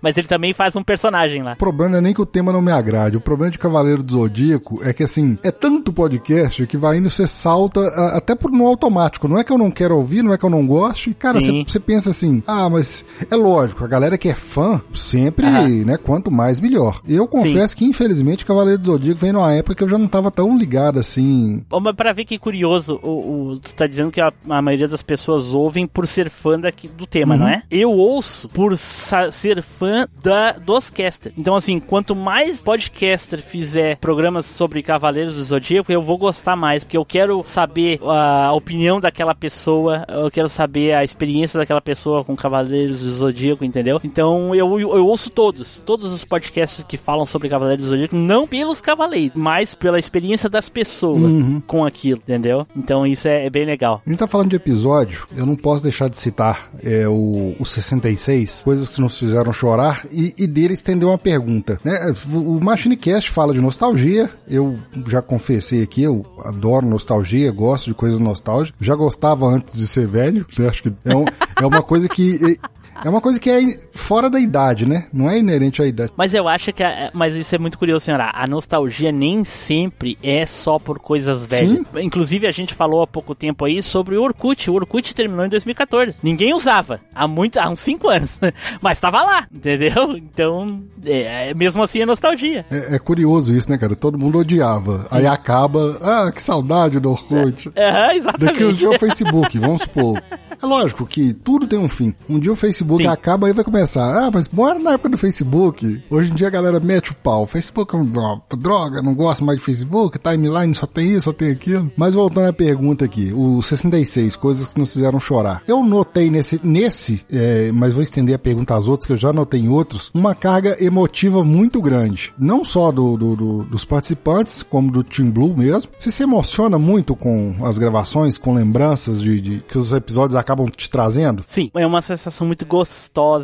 Mas ele também faz um personagem lá. O problema não é nem que o tema não me agrade. O problema de Cavaleiro do Zodíaco é que, assim, é tanto podcast que vai indo, você salta a- até por no automático. Não é que eu não quero ouvir, não é que eu não goste. Cara, Sim. você você pensa assim, ah, mas é lógico, a galera que é fã, sempre, né, quanto mais melhor. Eu confesso que, infelizmente, Cavaleiro do Zodíaco vem numa época que eu já não tava tão ligado assim. Ô, Mas pra ver que curioso, o, o- tu tá dizendo que a, a maioria das pessoas ouvem por ser fã daqui, do tema, Uhum. não é? Eu ouço por ser fã da, dos casters. Então, assim, quanto mais podcaster fizer programas sobre Cavaleiros do Zodíaco, eu vou gostar mais, porque eu quero saber a opinião daquela pessoa, eu quero saber a experiência daquela pessoa com Cavaleiros do Zodíaco, entendeu? Então, eu, eu, eu ouço todos, todos os podcasts que falam sobre Cavaleiros do Zodíaco, não pelos cavaleiros, mas pela experiência das pessoas Uhum. com aquilo, entendeu? Então isso é, é bem legal. A gente tá falando de episódio, eu não posso deixar de citar é, o, o 66, coisas que nos fizeram chorar, e, e dele estender uma pergunta. Né? O MachineCast fala de nostalgia, eu já confessei aqui, eu adoro nostalgia, gosto de coisas nostálgicas, já gostava antes de ser velho, né? acho que é, um- é uma coisa que... É uma coisa que é fora da idade, né? Não é inerente à idade. Mas eu acho que. a- mas isso é muito curioso, senhora. A nostalgia nem sempre é só por coisas velhas. Inclusive, a gente falou há pouco tempo aí sobre o Orkut. O Orkut terminou em 2014. Ninguém usava. Há, muito, há uns 5 anos. Mas tava lá, entendeu? Então, é, é- mesmo assim é nostalgia. É, é curioso isso, né, cara? Todo mundo odiava. Aí acaba. Ah, que saudade do Orkut. Daqui uns exatamente. dias o Facebook, vamos supor. É lógico que tudo tem um fim. Um dia o Facebook Sim. acaba e vai começar. Ah, mas bora na época do Facebook. Hoje em dia a galera mete o pau. Facebook é uma droga, não gosto mais de Facebook. Timeline só tem isso, só tem aquilo. Mas voltando à pergunta aqui, o 66, coisas que nos fizeram chorar. Eu notei nesse, nesse, é, mas vou estender a pergunta às outras, que eu já notei em outros, uma carga emotiva muito grande. Não só do, do- do- dos participantes, como do Team Blue mesmo. Você se emociona muito com as gravações, com lembranças de, de- que os episódios acabam te trazendo? Sim, é uma sensação muito gostosa,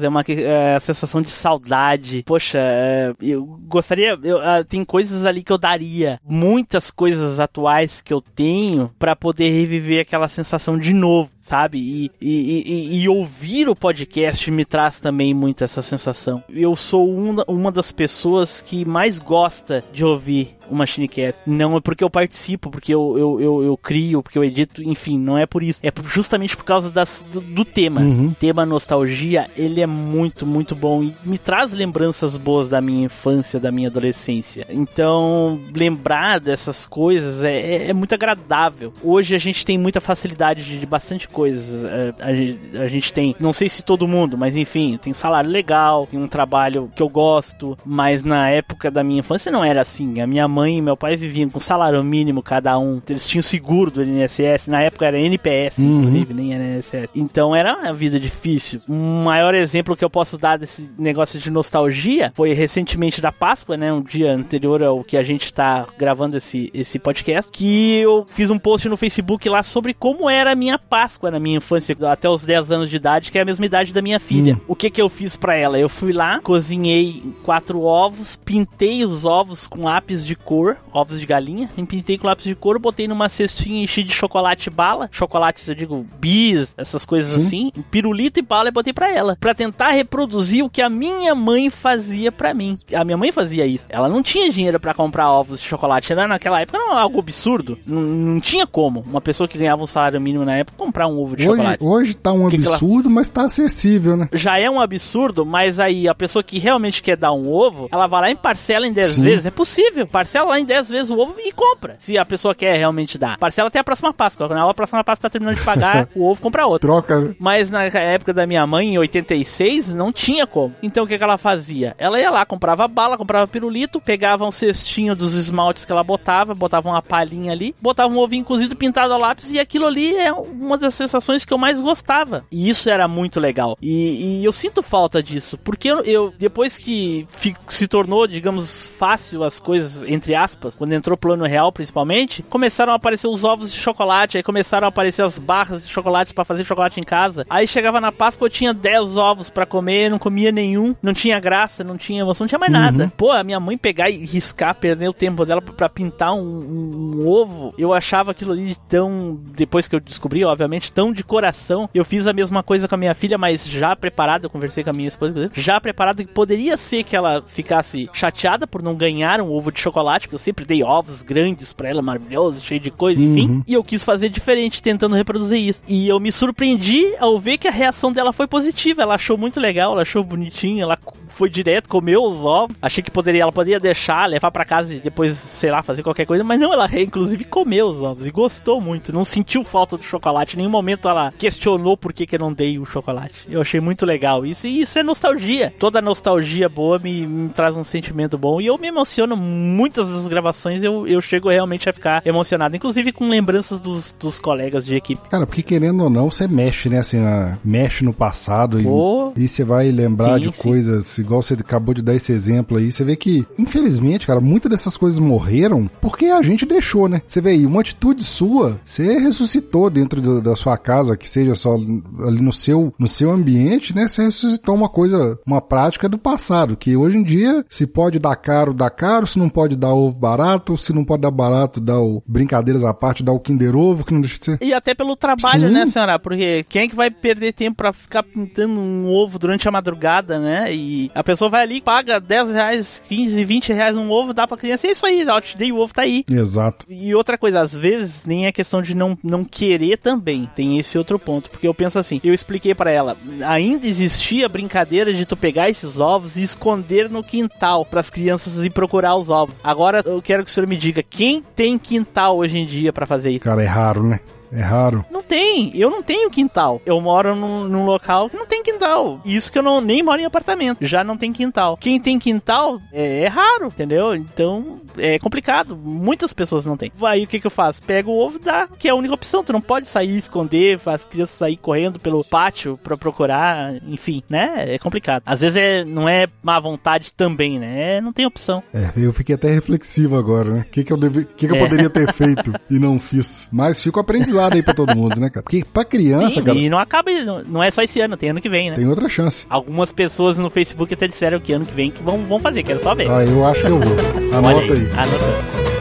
é uma é, sensação de saudade. Poxa, é, eu gostaria. eu, ah, tem coisas ali que eu daria, muitas coisas atuais que eu tenho pra poder reviver aquela sensação de novo. Sabe? E, e, e- e ouvir o podcast me traz também muito essa sensação. Eu sou uma, uma das pessoas que mais gosta de ouvir o Machinecast. Não é porque eu participo, porque eu, eu, eu, eu crio, porque eu edito, enfim, não é por isso. É justamente por causa das, do, do tema. Uhum. Tema nostalgia, ele é muito, muito bom e me traz lembranças boas da minha infância, da minha adolescência. Então, lembrar dessas coisas é, é- é muito agradável. Hoje a gente tem muita facilidade de, de bastante coisas. É, a, gen- a gente tem, não sei se todo mundo, mas enfim, tem salário legal, tem um trabalho que eu gosto, mas na época da minha infância não era assim. A minha mãe e meu pai viviam com salário mínimo cada um. Eles tinham seguro do INSS, na época era NPS, Uhum. inclusive, nem INSS. Então era uma vida difícil. Um maior exemplo que eu posso dar desse negócio de nostalgia foi recentemente da Páscoa, né? Um dia anterior ao que a gente tá gravando esse, esse podcast, que eu fiz um post no Facebook lá sobre como era a minha Páscoa na minha infância, até os 10 anos de idade, que é a mesma idade da minha filha. Hum. O que que eu fiz pra ela? Eu fui lá, cozinhei quatro ovos, pintei os ovos com lápis de cor, ovos de galinha, pintei com lápis de cor, botei numa cestinha enchi de chocolate bala, chocolates eu digo bis, essas coisas Sim. assim, pirulito e bala e botei pra ela, Pra tentar reproduzir o que a minha mãe fazia pra mim. A minha mãe fazia isso. Ela não tinha dinheiro pra comprar ovos de chocolate, era naquela época era algo absurdo. Não, não tinha como uma pessoa que ganhava um salário mínimo na época comprar um ovo de Hoje, chocolate hoje tá um Que que ela- absurdo, mas tá acessível, né? já é um absurdo, mas aí a pessoa que realmente quer dar um ovo, ela vai lá e parcela em 10 Sim. vezes. É possível. Parcela lá em 10 vezes o ovo e compra. Se a pessoa quer realmente dar. Parcela até a próxima Páscoa. Quando a próxima Páscoa tá terminando de pagar, o ovo compra outro. Troca? Mas na época da minha mãe, em 86, não tinha como. Então o que, que ela fazia? Ela ia lá, comprava bala, comprava pirulito, pegava um cestinho dos esmaltes que ela botava, botava uma palhinha ali, botava um ovinho cozido pintado a lápis e aquilo ali é uma das sensações que eu mais gostava. E isso era muito legal. E, e eu sinto falta disso, porque eu, eu- depois que fi- se tornou, digamos, fácil as coisas, entre aspas, quando entrou plano real principalmente, começaram a aparecer os ovos de chocolate, aí começaram a aparecer as barras de chocolate pra fazer chocolate em casa. Aí chegava na Páscoa, eu tinha 10 ovos pra comer, não comia nenhum, não tinha graça, não tinha emoção, não tinha mais nada. Pô, a minha mãe pegar e riscar, perder o tempo dela pra pintar um, um- um ovo, eu achava aquilo ali tão, depois que eu descobri, obviamente, tão de coração. Eu fiz a mesma coisa com a minha filha, mas já preparado, eu conversei com a minha esposa, já preparado que poderia ser que ela ficasse chateada por não ganhar um ovo de chocolate, porque eu sempre dei ovos grandes pra ela, maravilhoso, cheio de coisa, enfim. Uhum. E eu quis fazer diferente, tentando reproduzir isso. E eu me surpreendi ao ver que a reação dela foi positiva. Ela achou muito legal, ela achou bonitinho, ela foi direto, comeu os ovos. Achei que poderia, ela poderia deixar, levar pra casa e depois, sei lá, fazer qualquer coisa. Mas não, ela inclusive comeu os ovos e gostou muito. Não sentiu falta do chocolate. Em nenhum momento ela questionou por que, que eu não dei o chocolate. Eu achei muito legal isso. E isso é nostalgia. Toda nostalgia boa me, me traz um sentimento bom. E eu me emociono muitas das gravações. Eu, eu chego realmente a ficar emocionado. Inclusive com lembranças dos, dos colegas de equipe. Cara, porque querendo ou não, você mexe, né? Assim, na- mexe no passado e, Pô. e você vai lembrar Sim, de sim. coisas, igual você acabou de dar esse exemplo aí. Você vê que, infelizmente, cara, muitas dessas coisas morreram porque a gente deixou, né? Você vê aí, uma atitude sua, você ressuscitou dentro do- das sua casa, que seja só ali no seu, no seu ambiente, né? Você ressuscitou uma coisa, uma prática do passado, que hoje em dia, se pode dar caro, dá caro, se não pode dar ovo barato, se não pode dar barato, dá o brincadeiras à parte, dá o Kinder Ovo, que não deixa de ser. E até pelo trabalho, Sim. né, senhora? Porque quem é que vai perder tempo pra ficar pintando um ovo durante a madrugada, né? E a pessoa vai ali, paga 10 reais, 15, 20 reais um ovo, dá pra criança, é isso aí, ó, te dei o ovo, tá aí. Exato. E outra coisa, às vezes nem é questão de não, não querer também. Tem esse outro ponto. Porque eu penso assim, eu expliquei pra ela, ainda existia a brincadeira de tu pegar esses ovos e esconder no quintal pras crianças ir procurar os ovos. Agora eu quero que o senhor me diga, quem tem quintal hoje em dia pra fazer isso? Cara, é raro, né? É raro. Não tem, eu não tenho quintal. Eu moro num, num local que não tem quintal. Isso que eu não nem moro em apartamento, já não tem quintal. Quem tem quintal é, é raro, entendeu? Então é complicado. Muitas pessoas não têm. Aí o que, que eu faço? Pego o ovo e dá, que é a única opção. Tu não pode sair, esconder, faz crianças sair correndo pelo pátio pra procurar, enfim, né? É complicado. Às vezes é, não é má vontade também, né? É, não tem opção. É, eu fiquei até reflexivo agora, né? O que, que, eu, deve... que, que eu É. poderia ter feito e não fiz? Mas fica o aprendizado aí pra todo mundo, né, cara? Porque pra criança, Sim, cara, e não acaba, não, não é só esse ano, tem ano que vem, né? tem outra chance. Algumas pessoas no Facebook até disseram que ano que vem que vão, vão fazer, quero só ver. Ah, eu acho que eu vou. Anota aí. Anota.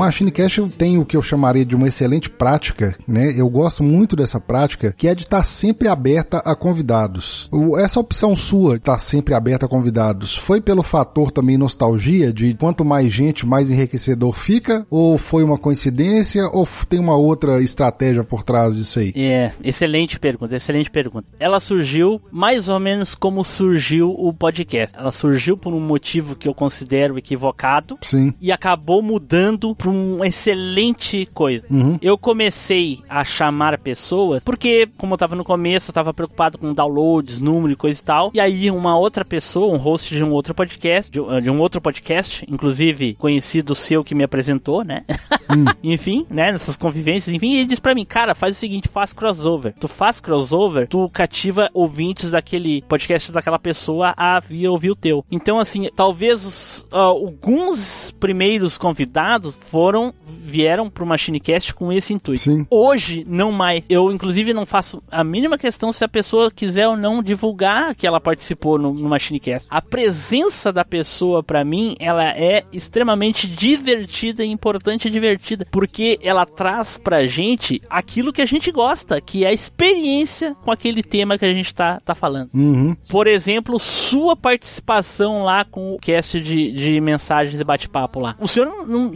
Machine Cash tem o que eu chamaria de uma excelente prática, né? Eu gosto muito dessa prática, que é de estar sempre aberta a convidados. O- Essa opção sua, de estar sempre aberta a convidados, foi pelo fator também nostalgia, de quanto mais gente, mais enriquecedor fica? Ou foi uma coincidência? Ou tem uma outra estratégia por trás disso aí? É, excelente pergunta, excelente pergunta. Ela surgiu mais ou menos como surgiu o podcast. Ela surgiu por um motivo que eu considero equivocado Sim. e acabou mudando para uma excelente coisa. Uhum. Eu comecei a chamar pessoas porque, como eu tava no começo, eu tava preocupado com downloads, número e coisa e tal. E aí uma outra pessoa, um host de um outro podcast, de, um- de um outro podcast, inclusive conhecido seu que me apresentou, né? enfim, né, nessas convivências, enfim, ele disse pra mim, cara, faz o seguinte, faz crossover. Tu faz crossover, tu cativa ouvintes daquele podcast daquela pessoa a vir ouvir o teu. Então, assim, talvez os, ah, alguns primeiros convidados foram, vieram pro MachineCast com esse intuito. Sim. Hoje, não mais. Eu, inclusive, não faço a mínima questão se a pessoa quiser ou não divulgar que ela participou no, no MachineCast. A presença da pessoa, pra mim, ela é extremamente divertida, importante e divertida, porque ela traz pra gente aquilo que a gente gosta, que é a experiência com aquele tema que a gente tá, tá falando. Uhum. Por exemplo, sua participação lá com o cast de, de mensagens e bate-papo lá. O senhor não, não-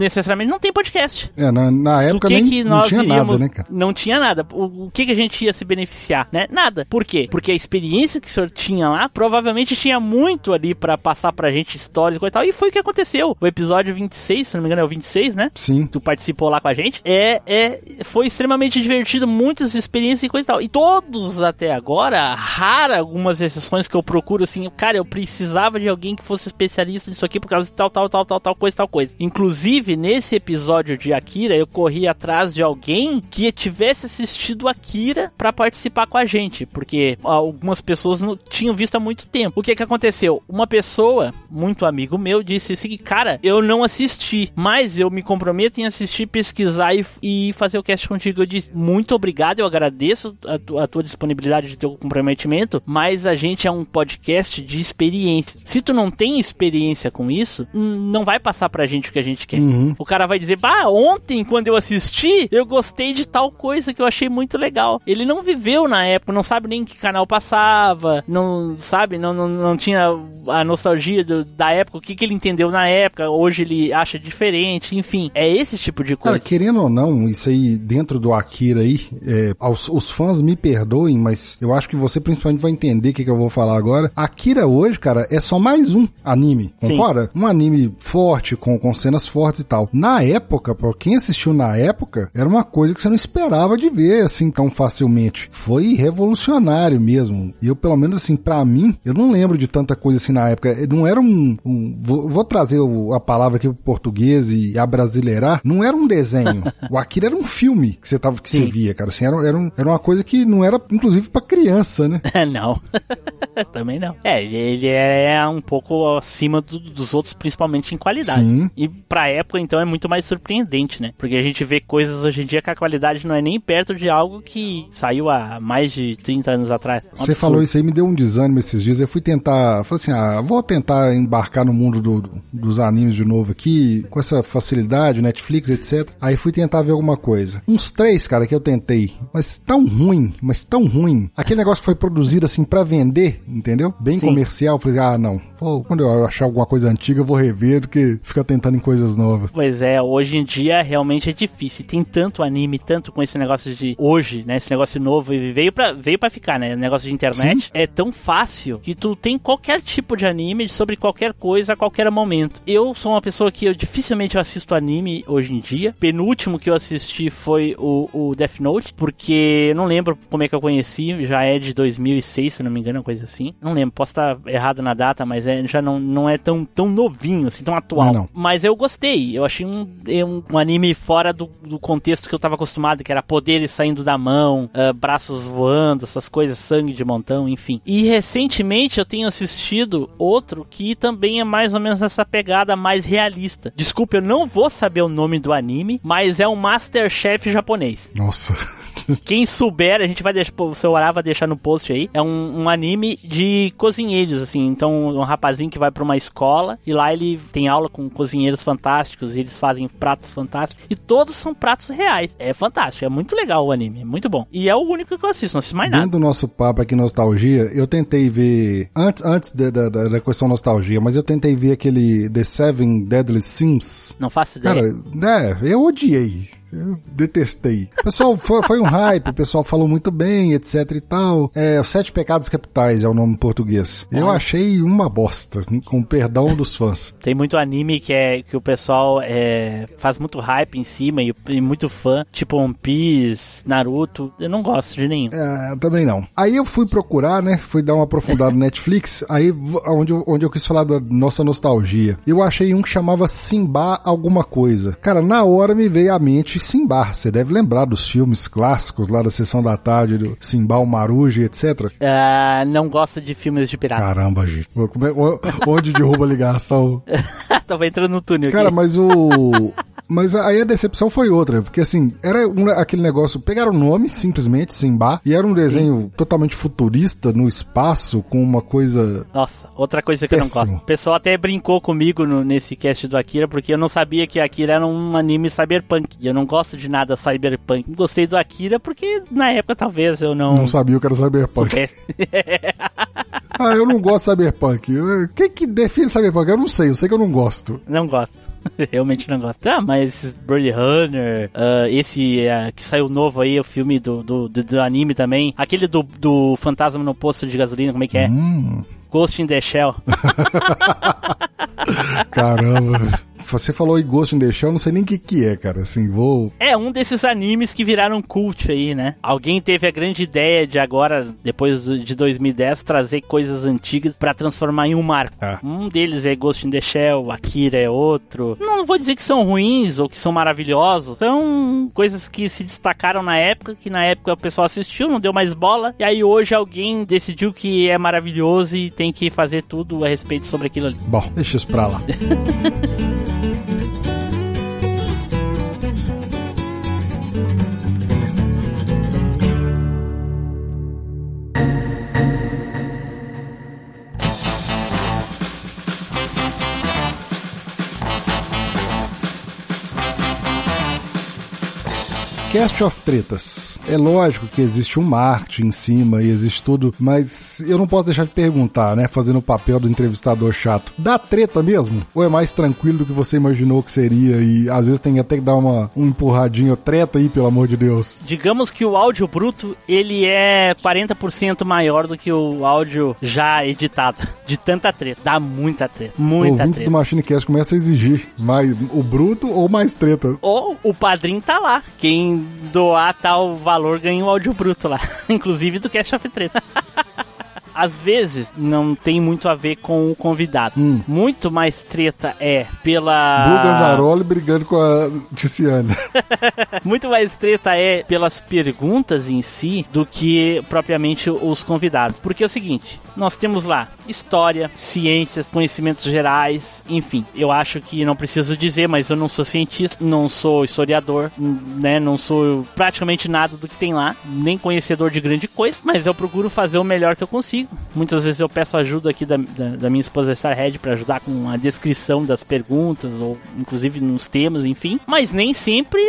necessariamente não tem podcast É, na, na época que nem que não tinha iríamos, nada, né, cara? Não tinha nada. O, o que que a gente ia se beneficiar, né? Nada. Por quê? Porque a experiência que o senhor tinha lá, provavelmente tinha muito ali pra passar pra gente histórias e e tal. E foi o que aconteceu. O episódio 26, se não me engano é o 26, né? Sim. tu participou lá com a gente, é, é, foi extremamente divertido, muitas experiências e coisa e tal. E todos até agora, rara algumas exceções que eu procuro assim, cara, eu precisava de alguém que fosse especialista nisso aqui por causa de tal, tal, tal, tal, tal coisa, tal coisa. Inclusive, nesse episódio de Akira, eu corri atrás de alguém que tivesse assistido Akira pra participar com a gente, porque algumas pessoas não tinham visto há muito tempo. O que que aconteceu? Uma pessoa, muito amigo meu, disse assim, cara, eu não assisti, mas eu me comprometo em assistir, pesquisar e, e fazer o cast contigo. Eu disse, muito obrigado, eu agradeço a, tu- a tua disponibilidade de teu comprometimento, mas a gente é um podcast de experiência. Se tu não tem experiência com isso, hum, não vai passar pra gente o que a gente quer. Uhum. O cara vai dizer, bah, ontem quando eu assisti, eu gostei de tal coisa que eu achei muito legal. Ele não viveu na época, não sabe nem que canal passava, não sabe, não, não, não tinha a nostalgia do- da época, o que, que ele entendeu na época, hoje ele acha diferente, enfim, é esse tipo de Cara, coisa. querendo ou não, isso aí dentro do Akira aí, é, aos- os fãs me perdoem, mas eu acho que você principalmente vai entender o que, que eu vou falar agora. Akira hoje, cara, é só mais um anime, Sim. concorda? Um anime forte, com, com cenas fortes e tal. Na época, pra quem assistiu na época, era uma coisa que você não esperava de ver assim tão facilmente. Foi revolucionário mesmo. E eu, pelo menos assim, pra mim, eu não lembro de tanta coisa assim na época. Não era um. um vou, vou trazer a palavra aqui pro português e a brasileirar. Não era um desenho. o Akira era um filme que você tava que você Sim. via, cara. Assim, era, era, um- era uma coisa que não era, inclusive, pra criança, né? não. Também não. É, ele- ele é um pouco acima do- dos outros, principalmente em qualidade. Sim. E pra época, então, é muito mais surpreendente, né? Porque a gente vê coisas hoje em dia que a qualidade não é nem perto de algo que saiu há mais de 30 anos atrás. Você falou isso aí, me deu um desânimo esses dias. Eu fui tentar, falei assim, ah, vou tentar embarcar no mundo do- do- dos animes de novo aqui, com essa facilidade, Netflix, etc. Aí fui tentar ver alguma coisa. Uns três, cara, que eu tentei, mas tão ruim, mas tão ruim. Aquele negócio que foi produzido assim pra vender, entendeu? Bem Sim. comercial. Falei, ah, não. Quando eu achar alguma coisa antiga, eu vou rever do que ficar tentando em coisas novas. Pois é, hoje em dia realmente é difícil. Tem tanto anime, tanto com esse negócio de hoje, né? Esse negócio novo e veio pra, veio pra ficar, né? Negócio de internet. Sim. É tão fácil que tu tem qualquer tipo de anime sobre qualquer coisa a qualquer momento. Eu sou uma pessoa que eu dificilmente eu assisto anime hoje em dia. Penúltimo que eu assisti foi o, o Death Note, porque eu não lembro como é que eu conheci, já é de 2006, se não me engano, uma coisa assim. Não lembro, posso estar errado na data, mas é, já não, não é tão, tão novinho, assim, tão atual. Não, não. Mas eu gostei. Eu achei um, é um, um anime fora do, do contexto que eu tava acostumado, que era poderes saindo da mão, ah, braços voando, essas coisas, sangue de montão, enfim. E recentemente eu tenho assistido outro que também é mais ou menos nessa pegada mais realista. Desculpa, eu não vou saber o nome do anime, mas é um Masterchef japonês. Nossa. Quem souber, a gente vai deixar, o seu vai deixar no post aí. É um, um anime de cozinheiros, assim. Então, um rapazinho que vai pra uma escola e lá ele tem aula com cozinheiros fantásticos e eles fazem pratos fantásticos. E todos são pratos reais. É fantástico, é muito legal o anime, é muito bom. E é o único que eu assisto, não assisto mais nada. Dentro do nosso papo aqui, nostalgia, eu tentei ver, antes, antes da, da, da- questão nostalgia, mas eu tentei ver aquele The Seven Deadly Sins. Não faço ideia. Cara, é, eu odiei. Eu detestei. Pessoal, foi, foi um hype, o pessoal falou muito bem, etc e tal. É, Os Sete Pecados Capitais é o nome em português. Eu Ah. achei uma bosta, com perdão dos fãs. Tem muito anime que é que o pessoal é, faz muito hype em cima e, e muito fã, tipo One Piece, Naruto. Eu não gosto de nenhum. É, também não. Aí eu fui procurar, né? Fui dar uma aprofundada no Netflix. Aí, onde eu, onde eu quis falar da nossa nostalgia. Eu achei um que chamava Simba alguma coisa. Cara, na hora me veio à mente Simba. Você deve lembrar dos filmes clássicos lá da sessão da tarde, do Simba, o Marujo, etc. Ah, não gosto de filmes de pirata. Caramba, gente. É- Onde derruba a ligação? Tava entrando no túnel Cara, aqui. mas o. Mas aí a decepção foi outra, porque assim, era um- aquele negócio, pegaram o nome, simplesmente, Simba, e era um desenho totalmente futurista, no espaço, com uma coisa. Nossa, outra coisa que eu Péssimo. não gosto. O pessoal até brincou comigo no- nesse cast do Akira, porque eu não sabia que Akira era um anime cyberpunk. E eu não gosto de nada cyberpunk. Gostei do Akira porque na época talvez eu não. Não sabia o que era cyberpunk. Ah, eu não gosto de cyberpunk. Quem que define cyberpunk? Eu não sei, eu sei que eu não gosto. não gosto. Realmente não gosto. Tá, mas esses Bird Runner, ah, esse ah, que saiu novo aí, o filme do, do, do, do anime também. Aquele do, do fantasma no posto de gasolina, como é que é? Hum, Ghost in the Shell. caramba. Você falou em Ghost in the Shell, não sei nem o que que é, cara. Assim, vou... É um desses animes que viraram cult aí, né? Alguém teve a grande ideia de agora, depois de 2010, trazer coisas antigas pra transformar em um marco. Ah. Um deles é Ghost in the Shell, Akira é outro. Não vou dizer que são ruins ou que são maravilhosos, são coisas que se destacaram na época, que na época o pessoal assistiu, não deu mais bola, e aí hoje alguém decidiu que é maravilhoso e tem que fazer tudo a respeito sobre aquilo ali. Bom, deixa isso pra lá. Thank you. Cast of Tretas. É lógico que existe um marketing em cima e existe tudo, mas eu não posso deixar de perguntar, né? Fazendo o papel do entrevistador chato. Dá treta mesmo? Ou é mais tranquilo do que você imaginou que seria e às vezes tem até que dar uma um empurradinho treta aí, pelo amor de Deus? Digamos que o áudio bruto, ele é 40% maior do que o áudio já editado. De tanta treta. Dá muita treta. Muita Ouvintes treta. do Machine Cast começam a exigir mais o bruto ou mais treta. Ou o padrinho tá lá. Quem doar tal valor ganha o áudio bruto lá. Inclusive do Cash of Treta. Às vezes não tem muito a ver com o convidado. Hum. Muito mais treta é pela. Bu Ganzaroli brigando com a Ticiane. Muito mais treta é pelas perguntas em si do que propriamente os convidados. Porque é o seguinte, nós temos lá história, ciências, conhecimentos gerais, enfim. Eu acho que não preciso dizer, mas eu não sou cientista, não sou historiador, né? Não sou praticamente nada do que tem lá, nem conhecedor de grande coisa, mas eu procuro fazer o melhor que eu consigo. Muitas vezes eu peço ajuda aqui da, da, da minha esposa Starhead para ajudar com a descrição das perguntas, ou inclusive nos temas, enfim. Mas nem sempre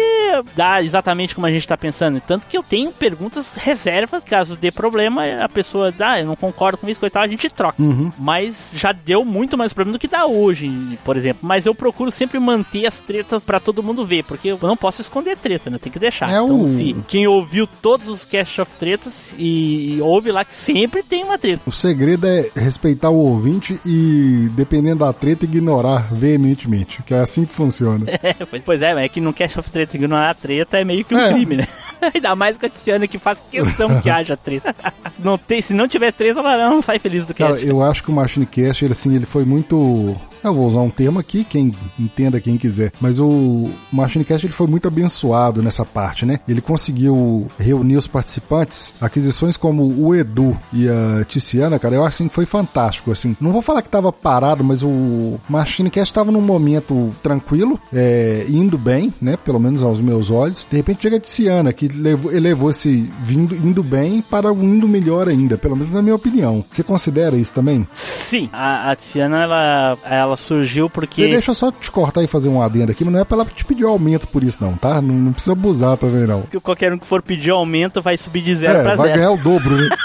dá exatamente como a gente tá pensando. Tanto que eu tenho perguntas reservas, caso dê problema, a pessoa dá, ah, eu não concordo com isso, coitado, a gente troca. Uhum. Mas já deu muito mais problema do que dá hoje, por exemplo. Mas eu procuro sempre manter as tretas para todo mundo ver, porque eu não posso esconder treta, né? Tem que deixar. É então, o- se quem ouviu todos os Cash of Tretas e, e ouve lá que sempre tem uma treta. O segredo é respeitar o ouvinte e, dependendo da treta, ignorar veementemente. Que é assim que funciona. É, pois- pois é, mas é que no Cash of Treta ignorar a treta é meio que um É. crime, né? Ainda mais com a Tiziana que faz questão que haja treta. Não tem, se não tiver treta, ela não sai feliz do Cara, cast. eu acho que o Machine Cast, ele, assim, ele foi muito. Eu vou usar um termo aqui, quem entenda quem quiser. Mas o Machine Cast ele foi muito abençoado nessa parte, né? Ele conseguiu reunir os participantes, aquisições como o Edu e a Tiziana, cara, eu acho assim que foi fantástico, assim. Não vou falar que tava parado, mas o Machine Cast tava num momento tranquilo, é, indo bem, né? Pelo menos aos meus olhos. De repente chega a Tiziana, que levou, elevou esse vindo, indo bem para o indo melhor ainda, pelo menos na minha opinião. Você considera isso também? Sim, a, a Tiziana, ela, ela surgiu porque... Deixa eu só te cortar e fazer um adendo aqui, mas não é pra ela te pedir aumento por isso, não, tá? Não, não precisa abusar também, não. que qualquer um que for pedir aumento vai subir de zero É, pra vai zero. ganhar o dobro, né?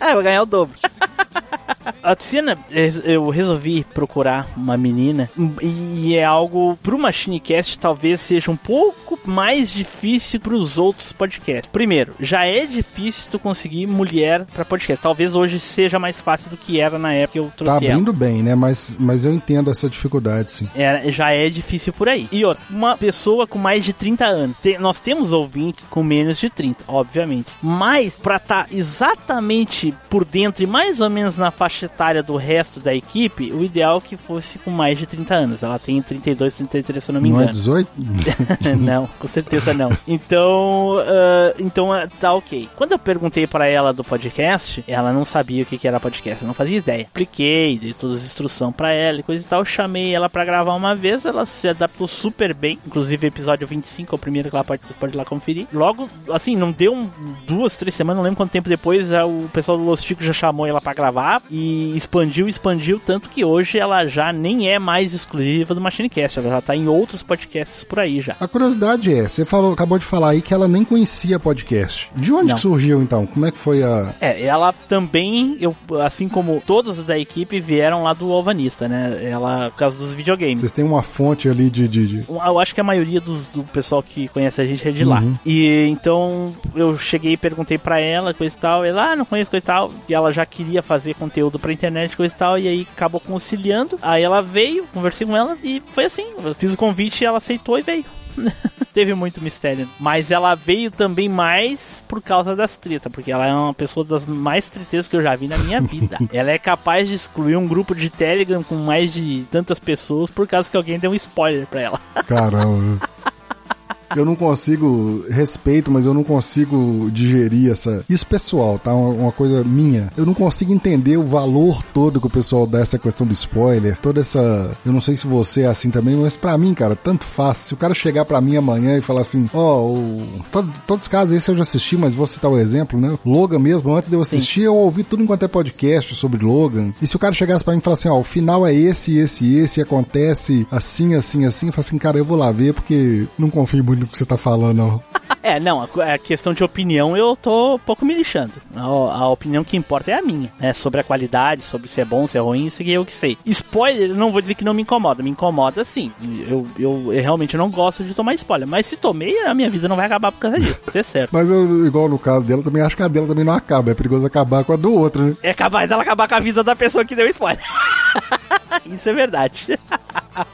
É, vai ganhar o dobro. A Tiziana, eu resolvi procurar uma menina e é algo pro Machinecast talvez seja um pouco mais difícil pros outros podcasts. Primeiro, já é difícil tu conseguir mulher pra podcast. Talvez hoje seja mais fácil do que era na época que eu trouxe Tá ela. abrindo bem, né? Mas, mas eu entendo essa dificuldade, sim. É, já é difícil por aí. E outra, uma pessoa com mais de 30 anos. Tem- nós temos ouvintes com menos de 30, obviamente. Mas, pra estar exatamente por dentro e mais ou menos na faixa etária do resto da equipe, o ideal é que fosse com mais de 30 anos. Ela tem 32, 33, se eu não me Não é engano. 18? não, com certeza não. Então, ah, então ah, tá ok. Quando eu perguntei pra ela do podcast, ela não sabia o que que era podcast, não fazia ideia. Expliquei, dei todas as instruções pra ela e coisa e tal. Chamei ela pra gravar uma vez, ela se adaptou super bem. Inclusive, episódio 25 é o primeiro que ela pode, pode lá conferir. Logo, assim, não deu um, duas, três semanas, não lembro quanto tempo depois, ah, o pessoal do Los Ticos já chamou ela pra gravar e expandiu, expandiu, tanto que hoje ela já nem é mais exclusiva do Machinecast, ela já tá em outros podcasts por aí já. A curiosidade é, você falou, acabou de falar aí que ela nem conhecia podcast. De onde surgiu, então? Como é que foi a... É, ela também, eu, assim como todos da equipe, vieram lá do Alvanista, né? Ela, por causa dos videogames. Vocês têm uma fonte ali de... de, de- Eu acho que a maioria dos, do pessoal que conhece a gente é de lá. E então eu cheguei e perguntei pra ela, coisa e tal. Ela, ah, não conheço coisa e tal. E ela já queria fazer conteúdo pra internet, coisa e tal. E aí acabou conciliando. Aí ela veio, conversei com ela e foi assim. Eu fiz o convite e ela aceitou e veio. Teve muito mistério. Mas ela veio também mais por causa das tretas, porque ela é uma pessoa das mais treteiras que eu já vi na minha vida. ela é capaz de excluir um grupo de Telegram com mais de tantas pessoas por causa que alguém deu um spoiler pra ela. Caramba. Eu não consigo, respeito, mas eu não consigo digerir essa. Isso pessoal, tá? Uma, uma coisa minha. Eu não consigo entender o valor todo que o pessoal dá essa questão do spoiler. Toda essa. Eu não sei se você é assim também, mas pra mim, cara, tanto faz. Se o cara chegar pra mim amanhã e falar assim: Ó, o... todo- todos os casos, esse eu já assisti, mas vou citar o exemplo, né? Logan mesmo, antes de eu assistir, eu ouvi tudo enquanto é podcast sobre Logan. E se o cara chegasse pra mim e falasse assim: Ó, o final é esse, esse, esse, e acontece assim, assim, assim, eu falo assim, cara, eu vou lá ver porque não confio muito no que você tá falando. É, não, a, questão de opinião eu tô um pouco me lixando. A, a opinião que importa é a minha, né? Sobre a qualidade, sobre se é bom, se é ruim, isso que eu que sei. Spoiler, não vou dizer que não me incomoda, me incomoda sim. Eu, eu, eu realmente não gosto de tomar spoiler, mas se tomei, a minha vida não vai acabar por causa disso, isso é certo. Mas eu, igual no caso dela, também acho que a dela também não acaba. É perigoso acabar com a do outro, né? É capaz dela acabar com a vida da pessoa que deu spoiler. Isso é verdade.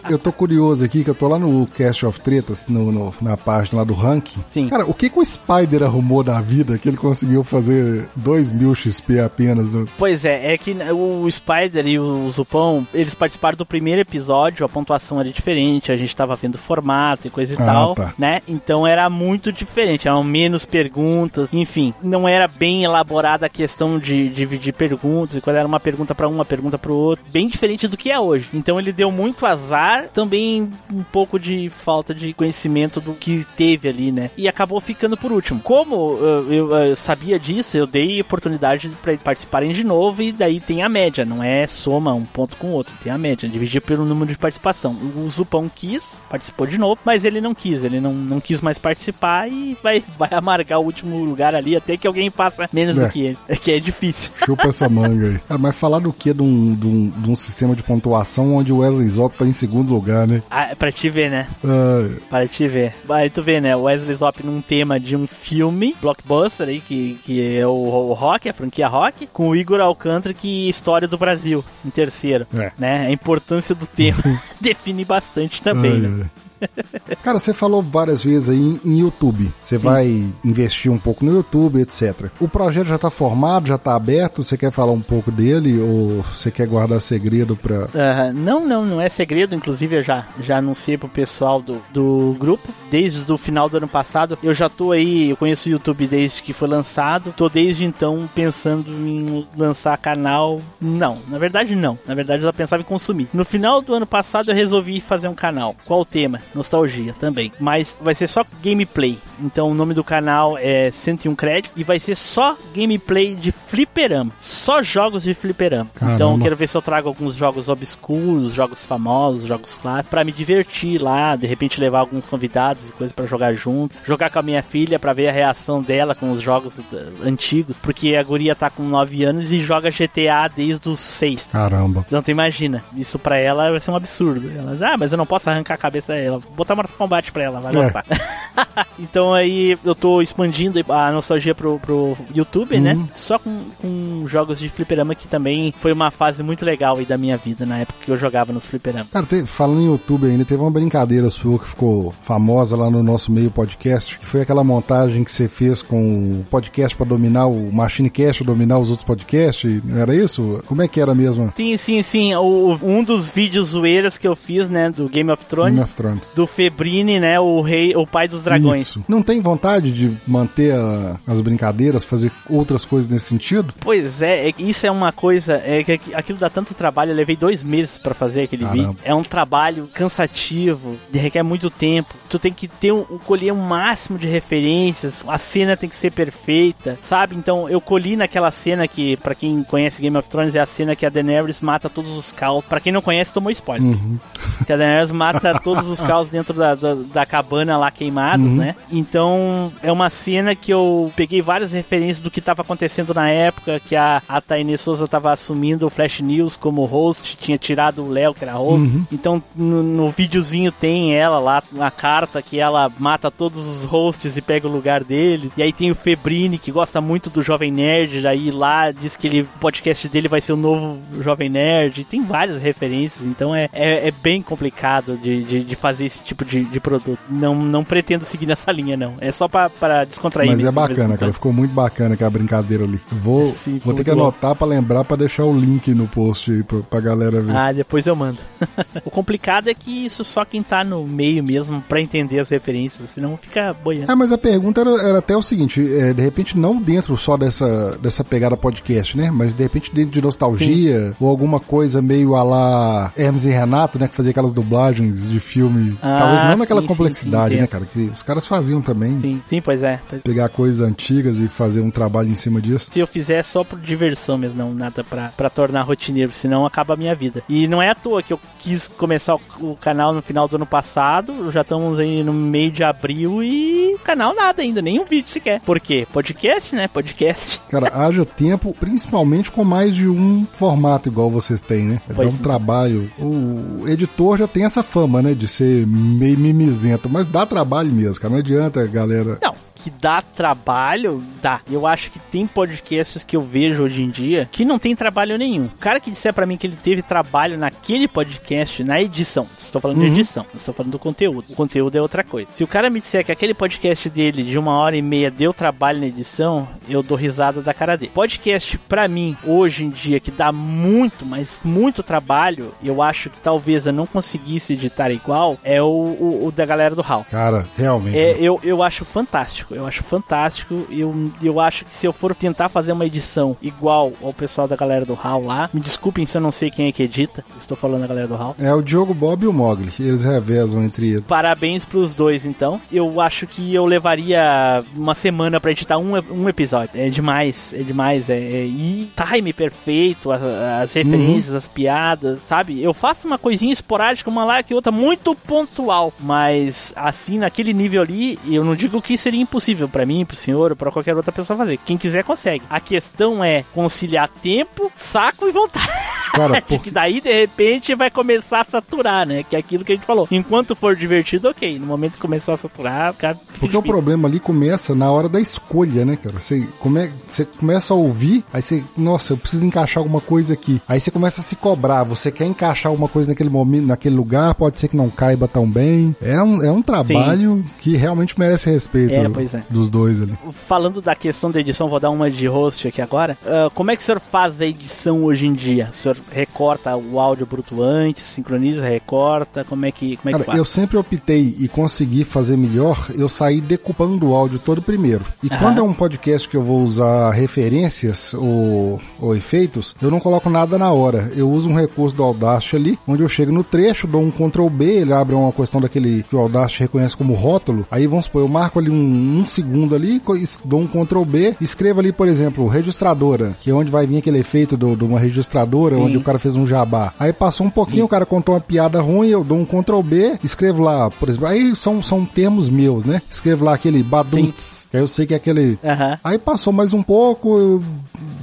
Eu tô curioso aqui, que eu tô lá no Cast of Tretas, no, no- na página lá do ranking. Sim. Cara, o que, que o Spider arrumou da vida que ele conseguiu fazer 2 mil XP apenas? No... Pois é, é que o Spider e o Zupão, eles participaram do primeiro episódio, a pontuação era diferente, a gente tava vendo o formato e coisa e Ah, tal, tá. né? Então era muito diferente, eram menos perguntas, enfim, não era bem elaborada a questão de dividir perguntas, e quando era uma pergunta pra um, uma pergunta pro outro, bem diferente do que é hoje. Então ele deu muito azar, também um pouco de falta de conhecimento do que teve ali, né? E acabou ficando por último. Como uh, eu uh, sabia disso, eu dei oportunidade para eles participarem de novo e daí tem a média, não é soma um ponto com o outro, tem a média, dividir pelo número de participação. O Zupão quis, participou de novo, mas ele não quis, ele não, não quis mais participar e vai, vai amargar o último lugar ali até que alguém faça menos É. do que ele, é que é difícil. Chupa essa manga aí. Cara, mas falar do que de um, de, um, de um sistema de pontuação onde o Wesley Zop tá em segundo lugar, né? Ah, pra te ver, né? Ah, Para te ver. Aí tu vê, né? O Wesley Zop num tema de um filme, blockbuster aí, que, que é o, o Rock, a franquia Rock, com o Igor Alcântara, que História do Brasil, em terceiro. É. Né? A importância do tema define bastante também, ai, né? ai. Cara, você falou várias vezes aí em, YouTube. Você vai investir um pouco no YouTube, etc. O projeto já tá formado, já tá aberto? Você quer falar um pouco dele ou você quer guardar segredo pra. Aham, não, não, não é segredo. Inclusive, eu já, já anunciei pro pessoal do, do grupo. Desde o final do ano passado, eu já tô aí. Eu conheço o YouTube desde que foi lançado. Tô desde então pensando em lançar canal. Não, na verdade, não. Na verdade, eu já pensava em consumir. No final do ano passado, eu resolvi fazer um canal. Qual o tema? Nostalgia também. Mas vai ser só gameplay. Então, o nome do canal é 101 Crédito. E vai ser só gameplay de fliperama. Só jogos de fliperama. Então, Caramba. quero ver se eu trago alguns jogos obscuros, jogos famosos, jogos clássicos, pra me divertir lá, de repente levar alguns convidados e coisas pra jogar junto, jogar com a minha filha pra ver a reação dela com os jogos eh, antigos, porque a guria tá com 9 anos e joga GTA desde os 6. Caramba. Então tu imagina, isso pra ela vai ser um absurdo. Ela diz, ah, mas eu não posso arrancar a cabeça dela. Vou botar Mortal Kombat pra ela, vai É. gostar. então aí eu tô expandindo a nostalgia pro, pro YouTube, né? Uhum. Só com, com jogos de fliperama que também foi uma fase muito legal aí da minha vida, na época que eu jogava nos fliperama. Cara, te- falando em YouTube ainda, teve uma brincadeira sua que ficou famosa lá no nosso meio podcast, que foi aquela montagem que você fez com o podcast pra dominar o Machine Cast, dominar os outros podcasts, não era isso? Como é que era mesmo? Sim, sim, sim. O, um dos vídeos zoeiras que eu fiz, né, do Game of Thrones, Game of Thrones. Do Febrini, né, o rei, o pai dos dragões. Isso. Não tem vontade de manter a- as brincadeiras, fazer outras coisas nesse sentido? Pois é, é isso é uma coisa, é que aqui- aquilo dá tanto trabalho, eu levei dois meses pra fazer aquele Caramba. vídeo. É um trabalho cansativo, requer muito tempo. Tu tem que ter um, colher um máximo de referências, a cena tem que ser perfeita, sabe? Então eu colhi naquela cena que, pra quem conhece Game of Thrones, é a cena que a Daenerys mata todos os caos. Pra quem não conhece, tomou spoiler. Que a Daenerys mata todos os caos dentro da, da, da cabana lá queimados, né? Então é uma cena que eu peguei várias referências do que estava acontecendo na época, que a, a Tainê Souza estava assumindo o Flash News como host, tinha tirado o Léo, que era host. Então no, no videozinho tem ela lá, uma carta que ela mata todos os hosts e pega o lugar dele. E aí tem o Febrini, que gosta muito do Jovem Nerd, aí lá diz que ele, o podcast dele vai ser o novo Jovem Nerd. Tem várias referências, então é, é, é bem complicado de, de, de fazer esse tipo de, de produto. Não, não pretendo seguir nessa linha, não. É só pra, pra descontrair. Mas é bacana, cara. Ficou muito bacana aquela brincadeira ali. Vou, Sim, vou ter que anotar pra lembrar pra deixar o link no post aí pra, pra galera ver. Ah, depois eu mando. o complicado é que isso só quem tá no meio mesmo pra entender as referências, senão fica boiando. Ah, mas a pergunta era, era até o seguinte, é, de repente não dentro só dessa, dessa pegada podcast, né? Mas de repente dentro de nostalgia ou alguma coisa meio a lá Hermes e Renato, né? Que fazia aquelas dublagens de filme. Ah, Talvez não naquela sim, sim, complexidade, sim, né, entendo. cara? Que os caras faziam também. Sim, sim, pois é. Pois- Pegar coisas antigas e fazer um trabalho em cima disso. Se eu fizer é só por diversão mesmo, não nada pra, pra tornar rotineiro, senão acaba a minha vida. E não é à toa que eu quis começar o, o canal no final do ano passado, já estamos aí no meio de abril e tem canal nada ainda, nem um vídeo sequer. Por quê? Podcast, né? Podcast. Cara, haja tempo, principalmente com mais de um formato igual vocês têm, né? Dá Pois um é. trabalho. O editor já tem essa fama, né? De ser meio mimizento, mas dá trabalho mesmo, cara. Não adianta, galera. Não, que dá trabalho, dá. Eu acho que tem podcasts que eu vejo hoje em dia que não tem trabalho nenhum. O cara que disser pra mim que ele teve trabalho naquele podcast, na edição, estou falando de Uhum. edição, não estou falando do conteúdo. O conteúdo é outra coisa. Se o cara me disser que aquele podcast dele de uma hora e meia deu trabalho na edição, eu dou risada da cara dele. Podcast pra mim, hoje em dia, que dá muito, mas muito trabalho, eu acho que talvez eu não conseguisse editar igual, é o, o- o da galera do HAL. Cara, realmente. É, eu, eu acho fantástico, eu acho fantástico. Eu, eu acho que se eu for tentar fazer uma edição igual ao pessoal da galera do HAL lá, me desculpem se eu não sei quem é que edita, estou falando da galera do HAL. É o Diogo Bob e o Mogli. Eles revezam entre eles. Parabéns pros dois, então. Eu acho que eu levaria uma semana pra editar um, um episódio. É demais, é demais. É, é- e time perfeito, as, as referências, as piadas, sabe? Eu faço uma coisinha esporádica, uma lá que outra, muito pontual. Mas assim, naquele nível ali, eu não digo que seria impossível pra mim, pro senhor, ou pra qualquer outra pessoa fazer. Quem quiser consegue. A questão é conciliar tempo, saco e vontade. Cara, que por... daí de repente vai começar a saturar, né? Que é aquilo que a gente falou. Enquanto for divertido, ok. No momento que começar a saturar, cara. Porque o difícil. problema ali começa na hora da escolha, né, cara? Você, come... você começa a ouvir, aí você, nossa, eu preciso encaixar alguma coisa aqui. Aí você começa a se cobrar. Você quer encaixar alguma coisa naquele momento, naquele lugar, pode ser que não caiba tão bem. É um, é um trabalho que realmente merece respeito É, pois é. Dos dois ali. Falando da questão da edição, vou dar uma de host aqui agora. Ah, como é que o senhor faz a edição hoje em dia? O senhor recorta o áudio bruto antes, sincroniza, recorta? Como é que, como é que Cara, faz? eu sempre optei e consegui fazer melhor, eu saí decupando o áudio todo primeiro. E Aham. quando é um podcast que eu vou usar referências ou, ou efeitos, eu não coloco nada na hora. Eu uso um recurso do Audacity ali, onde eu chego no trecho, dou um Ctrl B, ele abre uma questão daquele que o Audacity reconhece como rótulo. Aí vamos supor, eu marco ali um, um segundo ali, dou um Ctrl B, escrevo ali, por exemplo, registradora, que é onde vai vir aquele efeito do- de uma registradora, Sim. onde o cara fez um jabá. Aí passou um pouquinho, o cara contou uma piada ruim, eu dou um Ctrl B, escrevo lá, por exemplo, aí são, são termos meus, né? Escrevo lá aquele que aí eu sei que é aquele... Aham. Aí passou mais um pouco, eu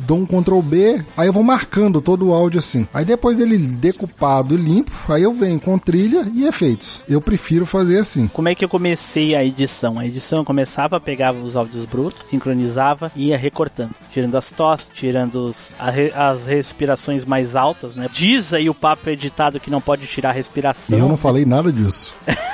dou um Ctrl B, aí eu vou marcando todo o áudio assim. Aí depois dele decupado e limpo, aí eu venho com trilha e efeitos. Eu prefiro fazer assim. Como é que eu comecei a edição? A edição eu começava, pegava os áudios brutos, sincronizava e ia recortando. Tirando as tosses, tirando os- as respirações mais altas, né? Diz aí o papo editado que não pode tirar a respiração. E eu não falei nada disso.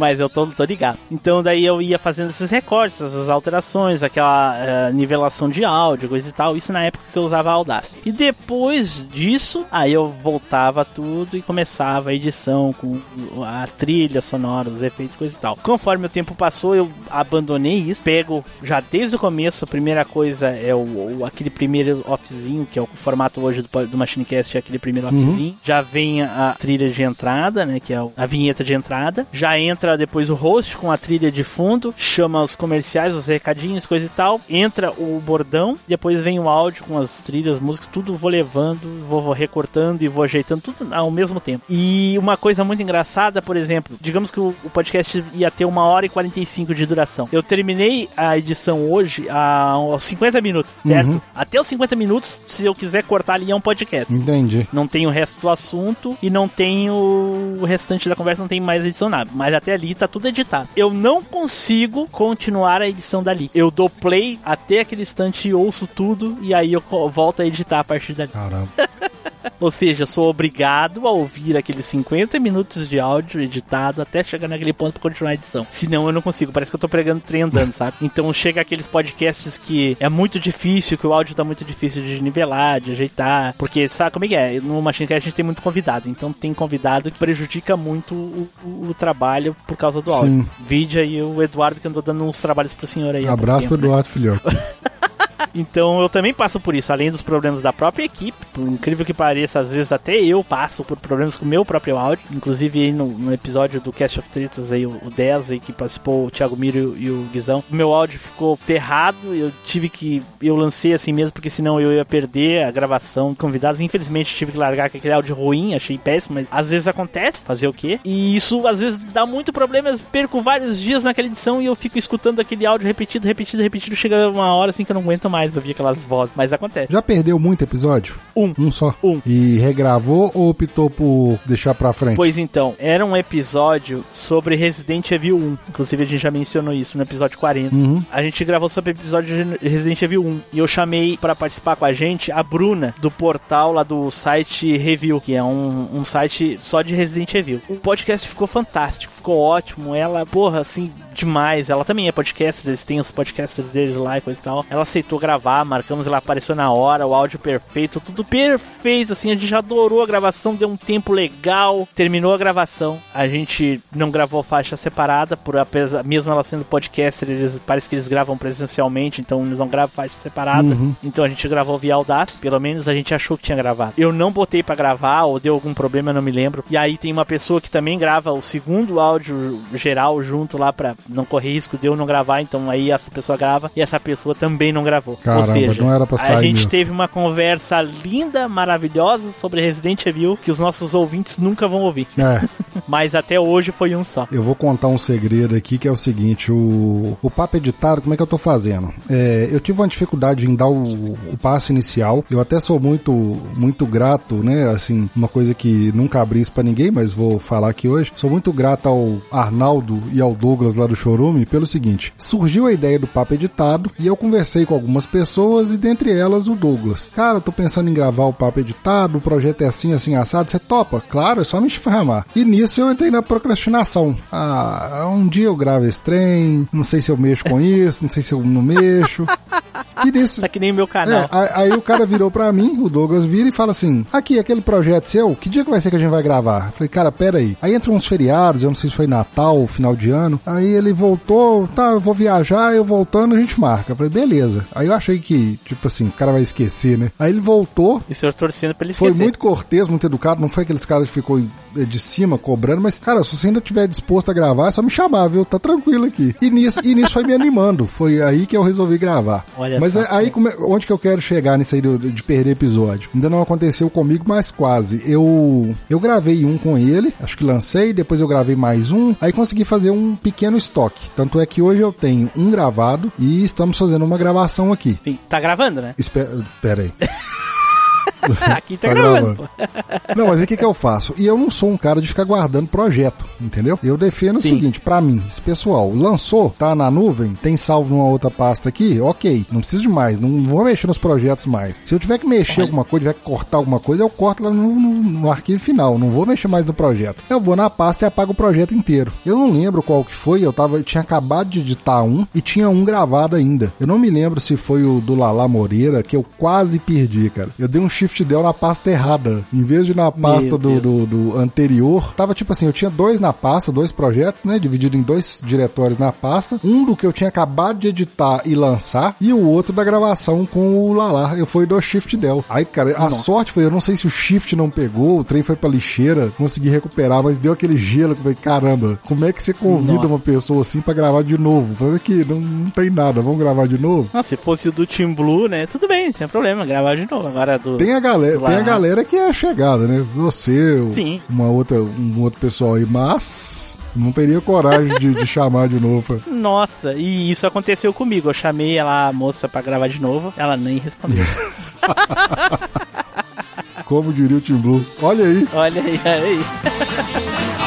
Mas eu tô, tô ligado. Então daí eu ia fazendo esses recortes, essas alterações, aquela eh, nivelação de áudio, coisa e tal. Isso na época que eu usava a Audacity. E depois disso, aí eu voltava tudo e começava a edição com a trilha sonora, os efeitos, coisa e tal. Conforme o tempo passou, eu abandonei isso. Pego já desde o começo, a primeira coisa é o, o- aquele primeiro offzinho, que é o formato hoje do, do Machinecast, é aquele primeiro offzinho. Já vem a, trilha de entrada, né? Que é a vinheta de entrada. Já entra depois o host com a trilha de fundo, chama os comerciais, os recadinhos, coisa e tal. Entra o bordão, depois vem o áudio com as trilhas, músicas, tudo vou levando, vou, recortando e vou ajeitando tudo ao mesmo tempo. E uma coisa muito engraçada, por exemplo, digamos que o, o podcast ia ter uma hora e 45 de duração. Eu terminei a edição hoje a, aos 50 minutos, certo? Uhum. Até os 50 minutos, se eu quiser cortar ali, é um podcast. Entendi. Não tem o resto do assunto e não tem o, o restante da conversa, não tem mais edição nada. Mas até ali tá tudo editado. Eu não consigo continuar a edição dali. Eu dou play até aquele instante e ouço tudo e aí eu volto a editar a partir dali. Caramba. Ou seja, sou obrigado a ouvir aqueles 50 minutos de áudio editado até chegar naquele ponto pra continuar a edição. Senão eu não consigo, parece que eu tô pregando trem andando, sabe? Então chega aqueles podcasts que é muito difícil, que o áudio tá muito difícil de nivelar, de ajeitar. Porque sabe como é que é? No Machinecast a gente tem muito convidado, então tem convidado que prejudica muito o, o- o trabalho por causa do áudio. Sim. Vídeo aí o Eduardo que andou dando uns trabalhos pro senhor aí. Abraço pro né? Eduardo Filhote. Então eu também passo por isso, além dos problemas da própria equipe, por incrível que pareça, às vezes até eu passo por problemas com o meu próprio áudio. Inclusive aí no, no episódio do Cast of Tretas aí, o, o 10 aí que participou, o Thiago Miro e o Guizão, o meu áudio ficou ferrado, eu tive que. Eu lancei assim mesmo, porque senão eu ia perder a gravação convidados. Infelizmente tive que largar com aquele áudio ruim, achei péssimo, mas às vezes acontece, fazer o quê? E isso às vezes dá muito problema, eu perco vários dias naquela edição e eu fico escutando aquele áudio repetido, repetido, repetido, chega uma hora assim que eu não aguento mais ouvir aquelas vozes, mas acontece. Já perdeu muito episódio? Um. Um só? Um. E regravou ou optou por deixar pra frente? Pois então, era um episódio sobre Resident Evil 1. Inclusive, a gente já mencionou isso no episódio 40. Uhum. A gente gravou sobre o episódio de Resident Evil 1. E eu chamei pra participar com a gente a Bruna, do portal lá do site Review, que é um, um site só de Resident Evil. O podcast ficou fantástico, ficou ótimo. Ela, porra, assim, demais. Ela também é podcaster, eles têm os podcasters deles lá e coisa e tal. Ela aceitou gravar, marcamos, ela apareceu na hora, o áudio perfeito, tudo perfeito, assim, a gente adorou a gravação, deu um tempo legal, terminou a gravação. A gente não gravou faixa separada, por apesar, mesmo ela sendo podcaster, eles parece que eles gravam presencialmente, então eles não gravam faixa separada. Uhum. Então a gente gravou via Audacity, pelo menos a gente achou que tinha gravado. Eu não botei pra gravar, ou deu algum problema, eu não me lembro. E aí tem uma pessoa que também grava o segundo áudio geral junto lá pra não correr risco de eu não gravar, então aí essa pessoa grava e essa pessoa também não gravou. Caramba, ou seja, não era pra a sair gente mesmo. teve uma conversa linda, maravilhosa sobre Resident Evil que os nossos ouvintes nunca vão ouvir. É, Mas até hoje foi um só. eu vou contar um segredo aqui que é o seguinte: o, o papo editado, como é que eu tô fazendo? É, eu tive uma dificuldade em dar o, o passo inicial. Eu até sou muito, muito grato, né? Assim, uma coisa que nunca abri isso pra ninguém, mas vou falar aqui hoje. Sou muito grato ao Arnaldo e ao Douglas lá do Chorume pelo seguinte: surgiu a ideia do papo editado e eu conversei com algumas pessoas e dentre elas o Douglas. Cara, eu tô pensando em gravar o papo editado, o projeto é assim, assim, assado. Você topa? Claro, é só me chamar. E nisso eu entrei na procrastinação. Ah, um dia eu gravo esse trem, não sei se eu mexo com isso, não sei se eu não mexo. E nisso. Tá que nem meu É, canal. aí, aí o cara virou pra mim, o Douglas vira e fala assim: Aqui, aquele projeto seu, que dia que vai ser que a gente vai gravar? Eu falei, cara, pera aí. Aí entram uns feriados, eu não sei se foi Natal, final de ano. Aí ele voltou, tá, eu vou viajar, eu voltando, a gente marca. Eu falei, beleza. Aí eu achei que, tipo assim, o cara vai esquecer, né? Aí ele voltou, E o senhor pra ele foi esquecer. muito cortês, muito educado, não foi aqueles caras que ficou de cima cobrando, mas, cara, se você ainda tiver disposto a gravar, é só me chamar, viu? Tá tranquilo aqui. E nisso, e nisso foi me animando. Foi aí que eu resolvi gravar. Olha mas só. é- aí, como é- onde que eu quero chegar nisso aí do- de perder episódio? Ainda não aconteceu comigo, mas quase. Eu, eu gravei um com ele, acho que lancei, depois eu gravei mais um, aí consegui fazer um pequeno estoque. Tanto é que hoje eu tenho um gravado e estamos fazendo uma gravação aqui. Sim, Tá gravando, né? Espera, pera aí. Aqui tá, Tá gravando. gravando. Não, mas aí o que, que eu faço? E eu não sou um cara de ficar guardando projeto, entendeu? Eu defendo o Sim. seguinte, pra mim, esse pessoal lançou, tá na nuvem, tem salvo numa outra pasta aqui, ok, não preciso de mais, não vou mexer nos projetos mais. Se eu tiver que mexer alguma coisa, tiver que cortar alguma coisa, eu corto lá no, no- no arquivo final, não vou mexer mais no projeto. Eu vou na pasta e apago o projeto inteiro. Eu não lembro qual que foi, eu tava, eu tinha acabado de editar um e tinha um gravado ainda. Eu não me lembro se foi o do Lala Moreira, que eu quase perdi, cara. Eu dei um shift del na pasta errada. Em vez de na pasta do, do, do anterior, tava tipo assim, eu tinha dois na pasta, dois projetos, né? Dividido em dois diretórios na pasta. Um do que eu tinha acabado de editar e lançar, e o outro da gravação com o Lala. Eu fui do shift del. Aí, cara, a sorte foi, eu não sei se o shift não pegou, o trem foi pra lixeira, consegui recuperar, mas deu aquele gelo que eu falei, caramba, como é que você convida Nossa. uma pessoa assim pra gravar de novo? Falei que não, não tem nada, vamos gravar de novo? Não, se fosse o do Team Blue, né? Tudo bem, sem problema, gravar de novo. Agora do. Tem a galera, do tem a galera que é chegada, né? Você, Sim. uma outra, um outro pessoal aí, mas não teria coragem de, de chamar de novo. pra- Nossa, e isso aconteceu comigo. Eu chamei ela, a moça, pra gravar de novo. Ela nem respondeu. Como diria o Tim Blue. Olha aí. Olha aí, aí.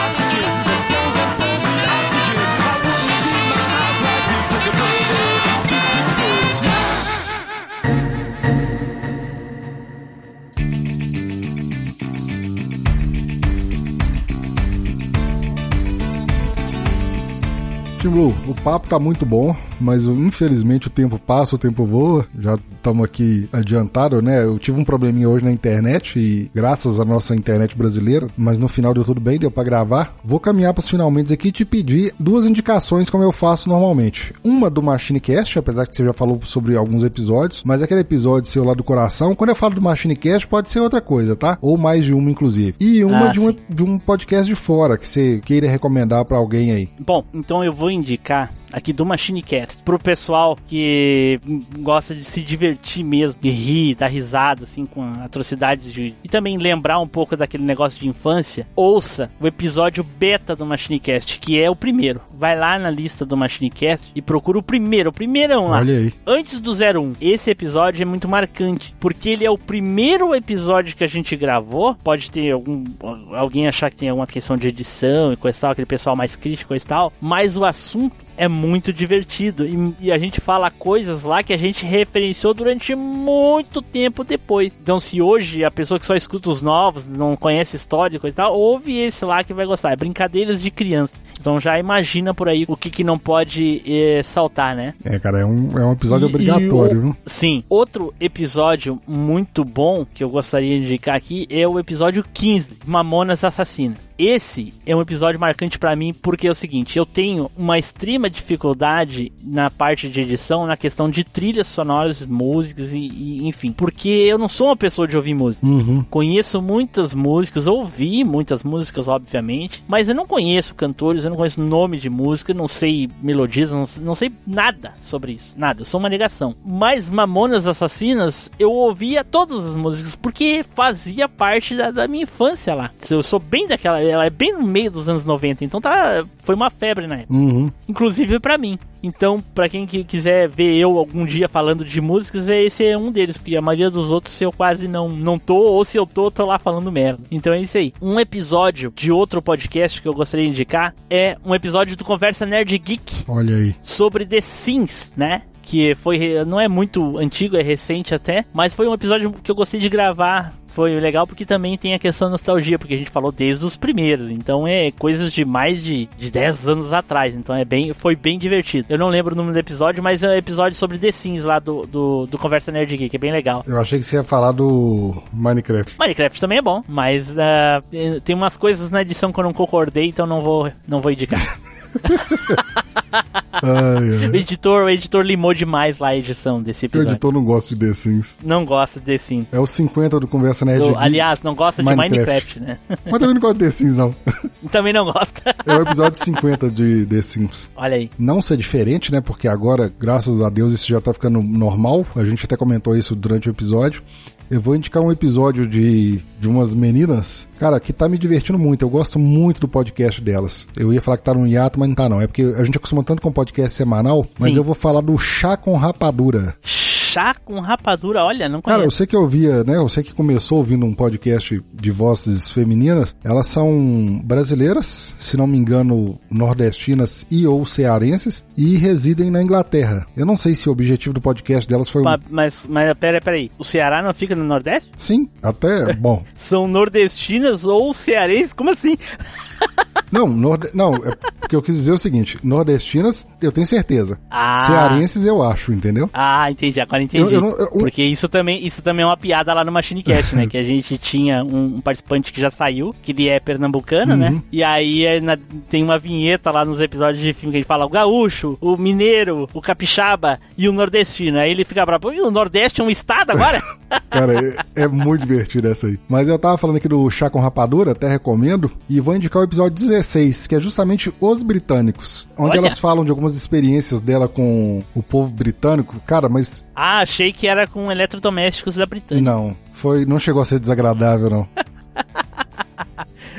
Tim o papo tá muito bom, mas infelizmente o tempo passa, o tempo voa. Já estamos aqui adiantado, né? Eu tive um probleminha hoje na internet e graças à nossa internet brasileira, mas no final deu tudo bem, deu para gravar. Vou caminhar para os finalmente aqui e te pedir duas indicações como eu faço normalmente. Uma do MachineCast, apesar que você já falou sobre alguns episódios, mas aquele episódio seu lá do coração, quando eu falo do MachineCast pode ser outra coisa, tá? Ou mais de uma inclusive. E uma Ah, de, um, de um podcast de fora que você queira recomendar para alguém aí. Bom, então eu vou indicar aqui do MachineCast pro pessoal que gosta de se divertir mesmo, de rir, dar risada assim com atrocidades de e também lembrar um pouco daquele negócio de infância. Ouça o episódio beta do MachineCast, que é o primeiro. Vai lá na lista do MachineCast e procura o primeiro, o primeirão lá. Olha aí. Antes do 01, esse episódio é muito marcante, porque ele é o primeiro episódio que a gente gravou. Pode ter algum alguém achar que tem alguma questão de edição e coisa e tal, aquele pessoal mais crítico e tal, mas o assunto é muito divertido e, e a gente fala coisas lá que a gente referenciou durante muito tempo depois. Então, se hoje a pessoa que só escuta os novos, não conhece história e coisa e tal, ouve esse lá que vai gostar. É brincadeiras de criança. Então já imagina por aí o que, que não pode eh, saltar, né? É, cara, é um, é um episódio E- obrigatório, e o-? Sim. Outro episódio muito bom que eu gostaria de indicar aqui é o episódio 15, Mamonas Assassinas. Esse é um episódio marcante pra mim porque é o seguinte, eu tenho uma extrema dificuldade na parte de edição, na questão de trilhas sonoras, músicas e, e enfim, porque eu não sou uma pessoa de ouvir música. Uhum. Conheço muitas músicas, ouvi muitas músicas, obviamente, mas eu não conheço cantores, eu não conheço nome de música, não sei melodias, não, não sei nada sobre isso, nada, eu sou uma negação. Mas Mamonas Assassinas, eu ouvia todas as músicas, porque fazia parte da, da minha infância lá. Eu sou bem daquela, ela é bem no meio dos anos 90, então tá, foi uma febre na época Uhum. inclusive pra mim. Então, pra quem que quiser ver eu algum dia falando de músicas, esse é um deles, porque a maioria dos outros eu quase não, não tô, ou se eu tô, tô lá falando merda. Então é isso aí. Um episódio de outro podcast que eu gostaria de indicar é um episódio do Conversa Nerd Geek Olha aí. sobre The Sims, né? Que foi, não é muito antigo, é recente até, mas foi um episódio que eu gostei de gravar. Foi legal porque também tem a questão da nostalgia, porque a gente falou desde os primeiros, então é coisas de mais de, de 10 anos atrás, então é bem, foi bem divertido. Eu não lembro o nome do episódio, mas é um episódio sobre The Sims lá do, do, do Conversa Nerd Geek, é bem legal. Eu achei que você ia falar do Minecraft. Minecraft também é bom, mas ah, tem umas coisas na edição que eu não concordei, então não vou, não vou indicar. Ai, o ai. editor, o editor limou demais lá a edição desse O episódio. editor não gosta de The Sims. Não gosta de The Sims. É o 50 do Conversa Nerd Do- aliás, não gosta de Minecraft. Minecraft, né? Mas também não gosta de The Sims, não. Também não gosta. É o episódio 50 de The Sims. Olha aí. Não ser diferente, né? Porque agora, graças a Deus, isso já tá ficando normal. A gente até comentou isso durante o episódio. Eu vou indicar um episódio de, de umas meninas, cara, que tá me divertindo muito. Eu gosto muito do podcast delas. Eu ia falar que tá no hiato, mas não tá não. É porque a gente acostuma tanto com podcast semanal, mas Sim. eu vou falar do Chá com Rapadura. Chá com rapadura, olha, não Cara, eu conheço. sei que eu ouvia, né? Eu sei que começou ouvindo um podcast de vozes femininas. Elas são brasileiras, se não me engano, nordestinas e ou cearenses, e residem na Inglaterra. Eu não sei se o objetivo do podcast delas foi. Ma- Mas, mas pera, pera aí. O Ceará não fica no Nordeste? Sim, até. Bom. São nordestinas ou cearenses? Como assim? Não, norde... não, é porque eu quis dizer o seguinte: nordestinas, eu tenho certeza. Ah. Cearenses, eu acho, entendeu? Ah, entendi, agora entendi. Eu- eu não- eu- Porque isso também, isso também é uma piada lá no Machinecast, né? Que a gente tinha um, um participante que já saiu, que ele é pernambucano, né? Uhum. E aí é na- tem uma vinheta lá nos episódios de filme que ele fala o gaúcho, o mineiro, o capixaba e o nordestino. Aí ele fica bravo, "Ih, o Nordeste é um estado agora? Cara, é, é muito divertido essa aí. Mas eu tava falando aqui do Chá com Rapadura, até recomendo, e vou indicar o episódio 16, que é justamente Os Britânicos, onde Olha. elas falam de algumas experiências dela com o povo britânico. Cara, mas ah, achei que era com eletrodomésticos da Britânia. não, foi, não chegou a ser desagradável, não.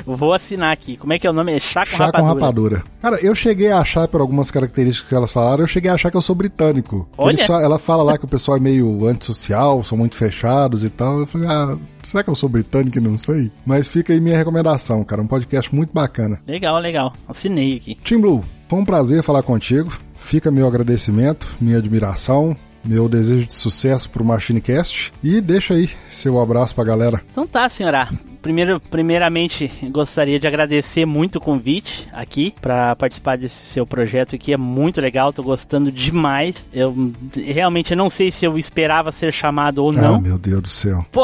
Vou assinar aqui. Como é que é o nome? É chá com Chá rapadura. com rapadura. Cara, eu cheguei a achar, por algumas características que elas falaram, eu cheguei a achar que eu sou britânico. Olha. fa- ela fala lá que o pessoal é meio antissocial, são muito fechados e tal. Eu falei, ah, será que eu sou britânico e não sei? Mas fica aí minha recomendação, cara. Um podcast muito bacana. Legal, legal. Assinei aqui. Tim Blue, foi um prazer falar contigo. Fica meu agradecimento, minha admiração. Meu desejo de sucesso pro MachineCast e deixa aí seu abraço pra galera. Então tá, senhora. Primeiro, primeiramente, gostaria de agradecer muito o convite aqui para participar desse seu projeto que é muito legal, tô gostando demais. Eu realmente não sei se eu esperava ser chamado ou não. Ah, meu Deus do céu. Pô,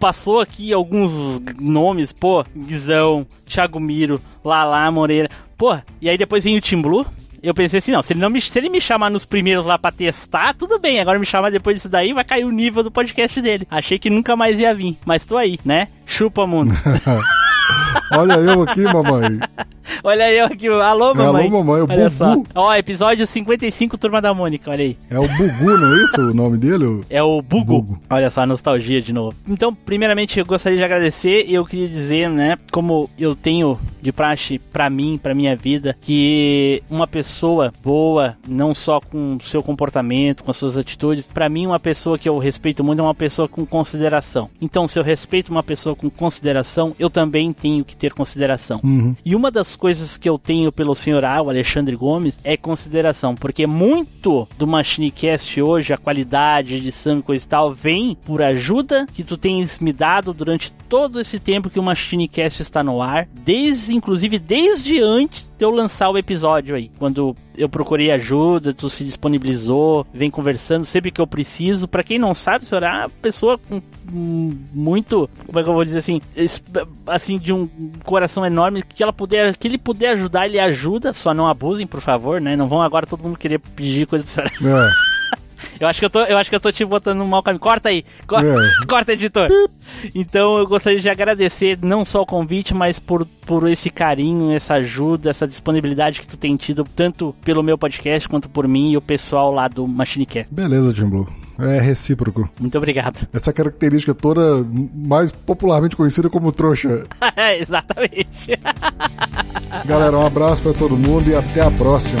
passou aqui alguns nomes, pô, Guizão, Thiago Miro, Lala Moreira. Pô, e aí depois vem o Tim Blue. Eu pensei assim, não, se ele, não me, se ele me chamar nos primeiros lá pra testar, tudo bem. Agora me chamar depois disso daí, vai cair o nível do podcast dele. Achei que nunca mais ia vir, mas tô aí, né? Chupa, mundo. Olha eu aqui, mamãe. olha eu aqui, alô, mamãe. Alô, mamãe, o olha Bubu. Só. Ó, episódio 55, Turma da Mônica, olha aí. É o Bugu, não é isso o nome dele? É o Bugu. Bugu. Olha só, nostalgia de novo. Então, primeiramente, eu gostaria de agradecer e eu queria dizer, né, como eu tenho de praxe pra mim, pra minha vida, que uma pessoa boa, não só com seu comportamento, com as suas atitudes, pra mim, uma pessoa que eu respeito muito é uma pessoa com consideração. Então, se eu respeito uma pessoa com consideração, eu também tenho que ter consideração. Uhum. E uma das coisas que eu tenho pelo senhor A, o Alexandre Gomes, é consideração, porque muito do MachineCast hoje, a qualidade, edição e coisa e tal, vem por ajuda que tu tens me dado durante todo esse tempo que o MachineCast está no ar, desde, inclusive, desde antes de eu lançar o episódio aí, quando eu procurei ajuda, tu se disponibilizou, vem conversando sempre que eu preciso. Para quem não sabe, senhor, é uma pessoa com muito, como é que eu vou dizer assim, assim de um coração enorme que ela puder, que ele puder ajudar, ele ajuda. Só não abusem, por favor, né? Não vão agora todo mundo querer pedir coisa pro senhor. É. Eu acho que eu tô, eu acho que eu tô te botando no mau caminho. Corta aí. Co- É. Corta, editor. Então eu gostaria de agradecer não só o convite, mas por, por esse carinho, essa ajuda, essa disponibilidade que tu tem tido, tanto pelo meu podcast quanto por mim e o pessoal lá do MachineCast. Beleza, Jim Blue. É recíproco. Muito obrigado. Essa característica toda mais popularmente conhecida como trouxa. Exatamente. Galera, um abraço pra todo mundo e até a próxima.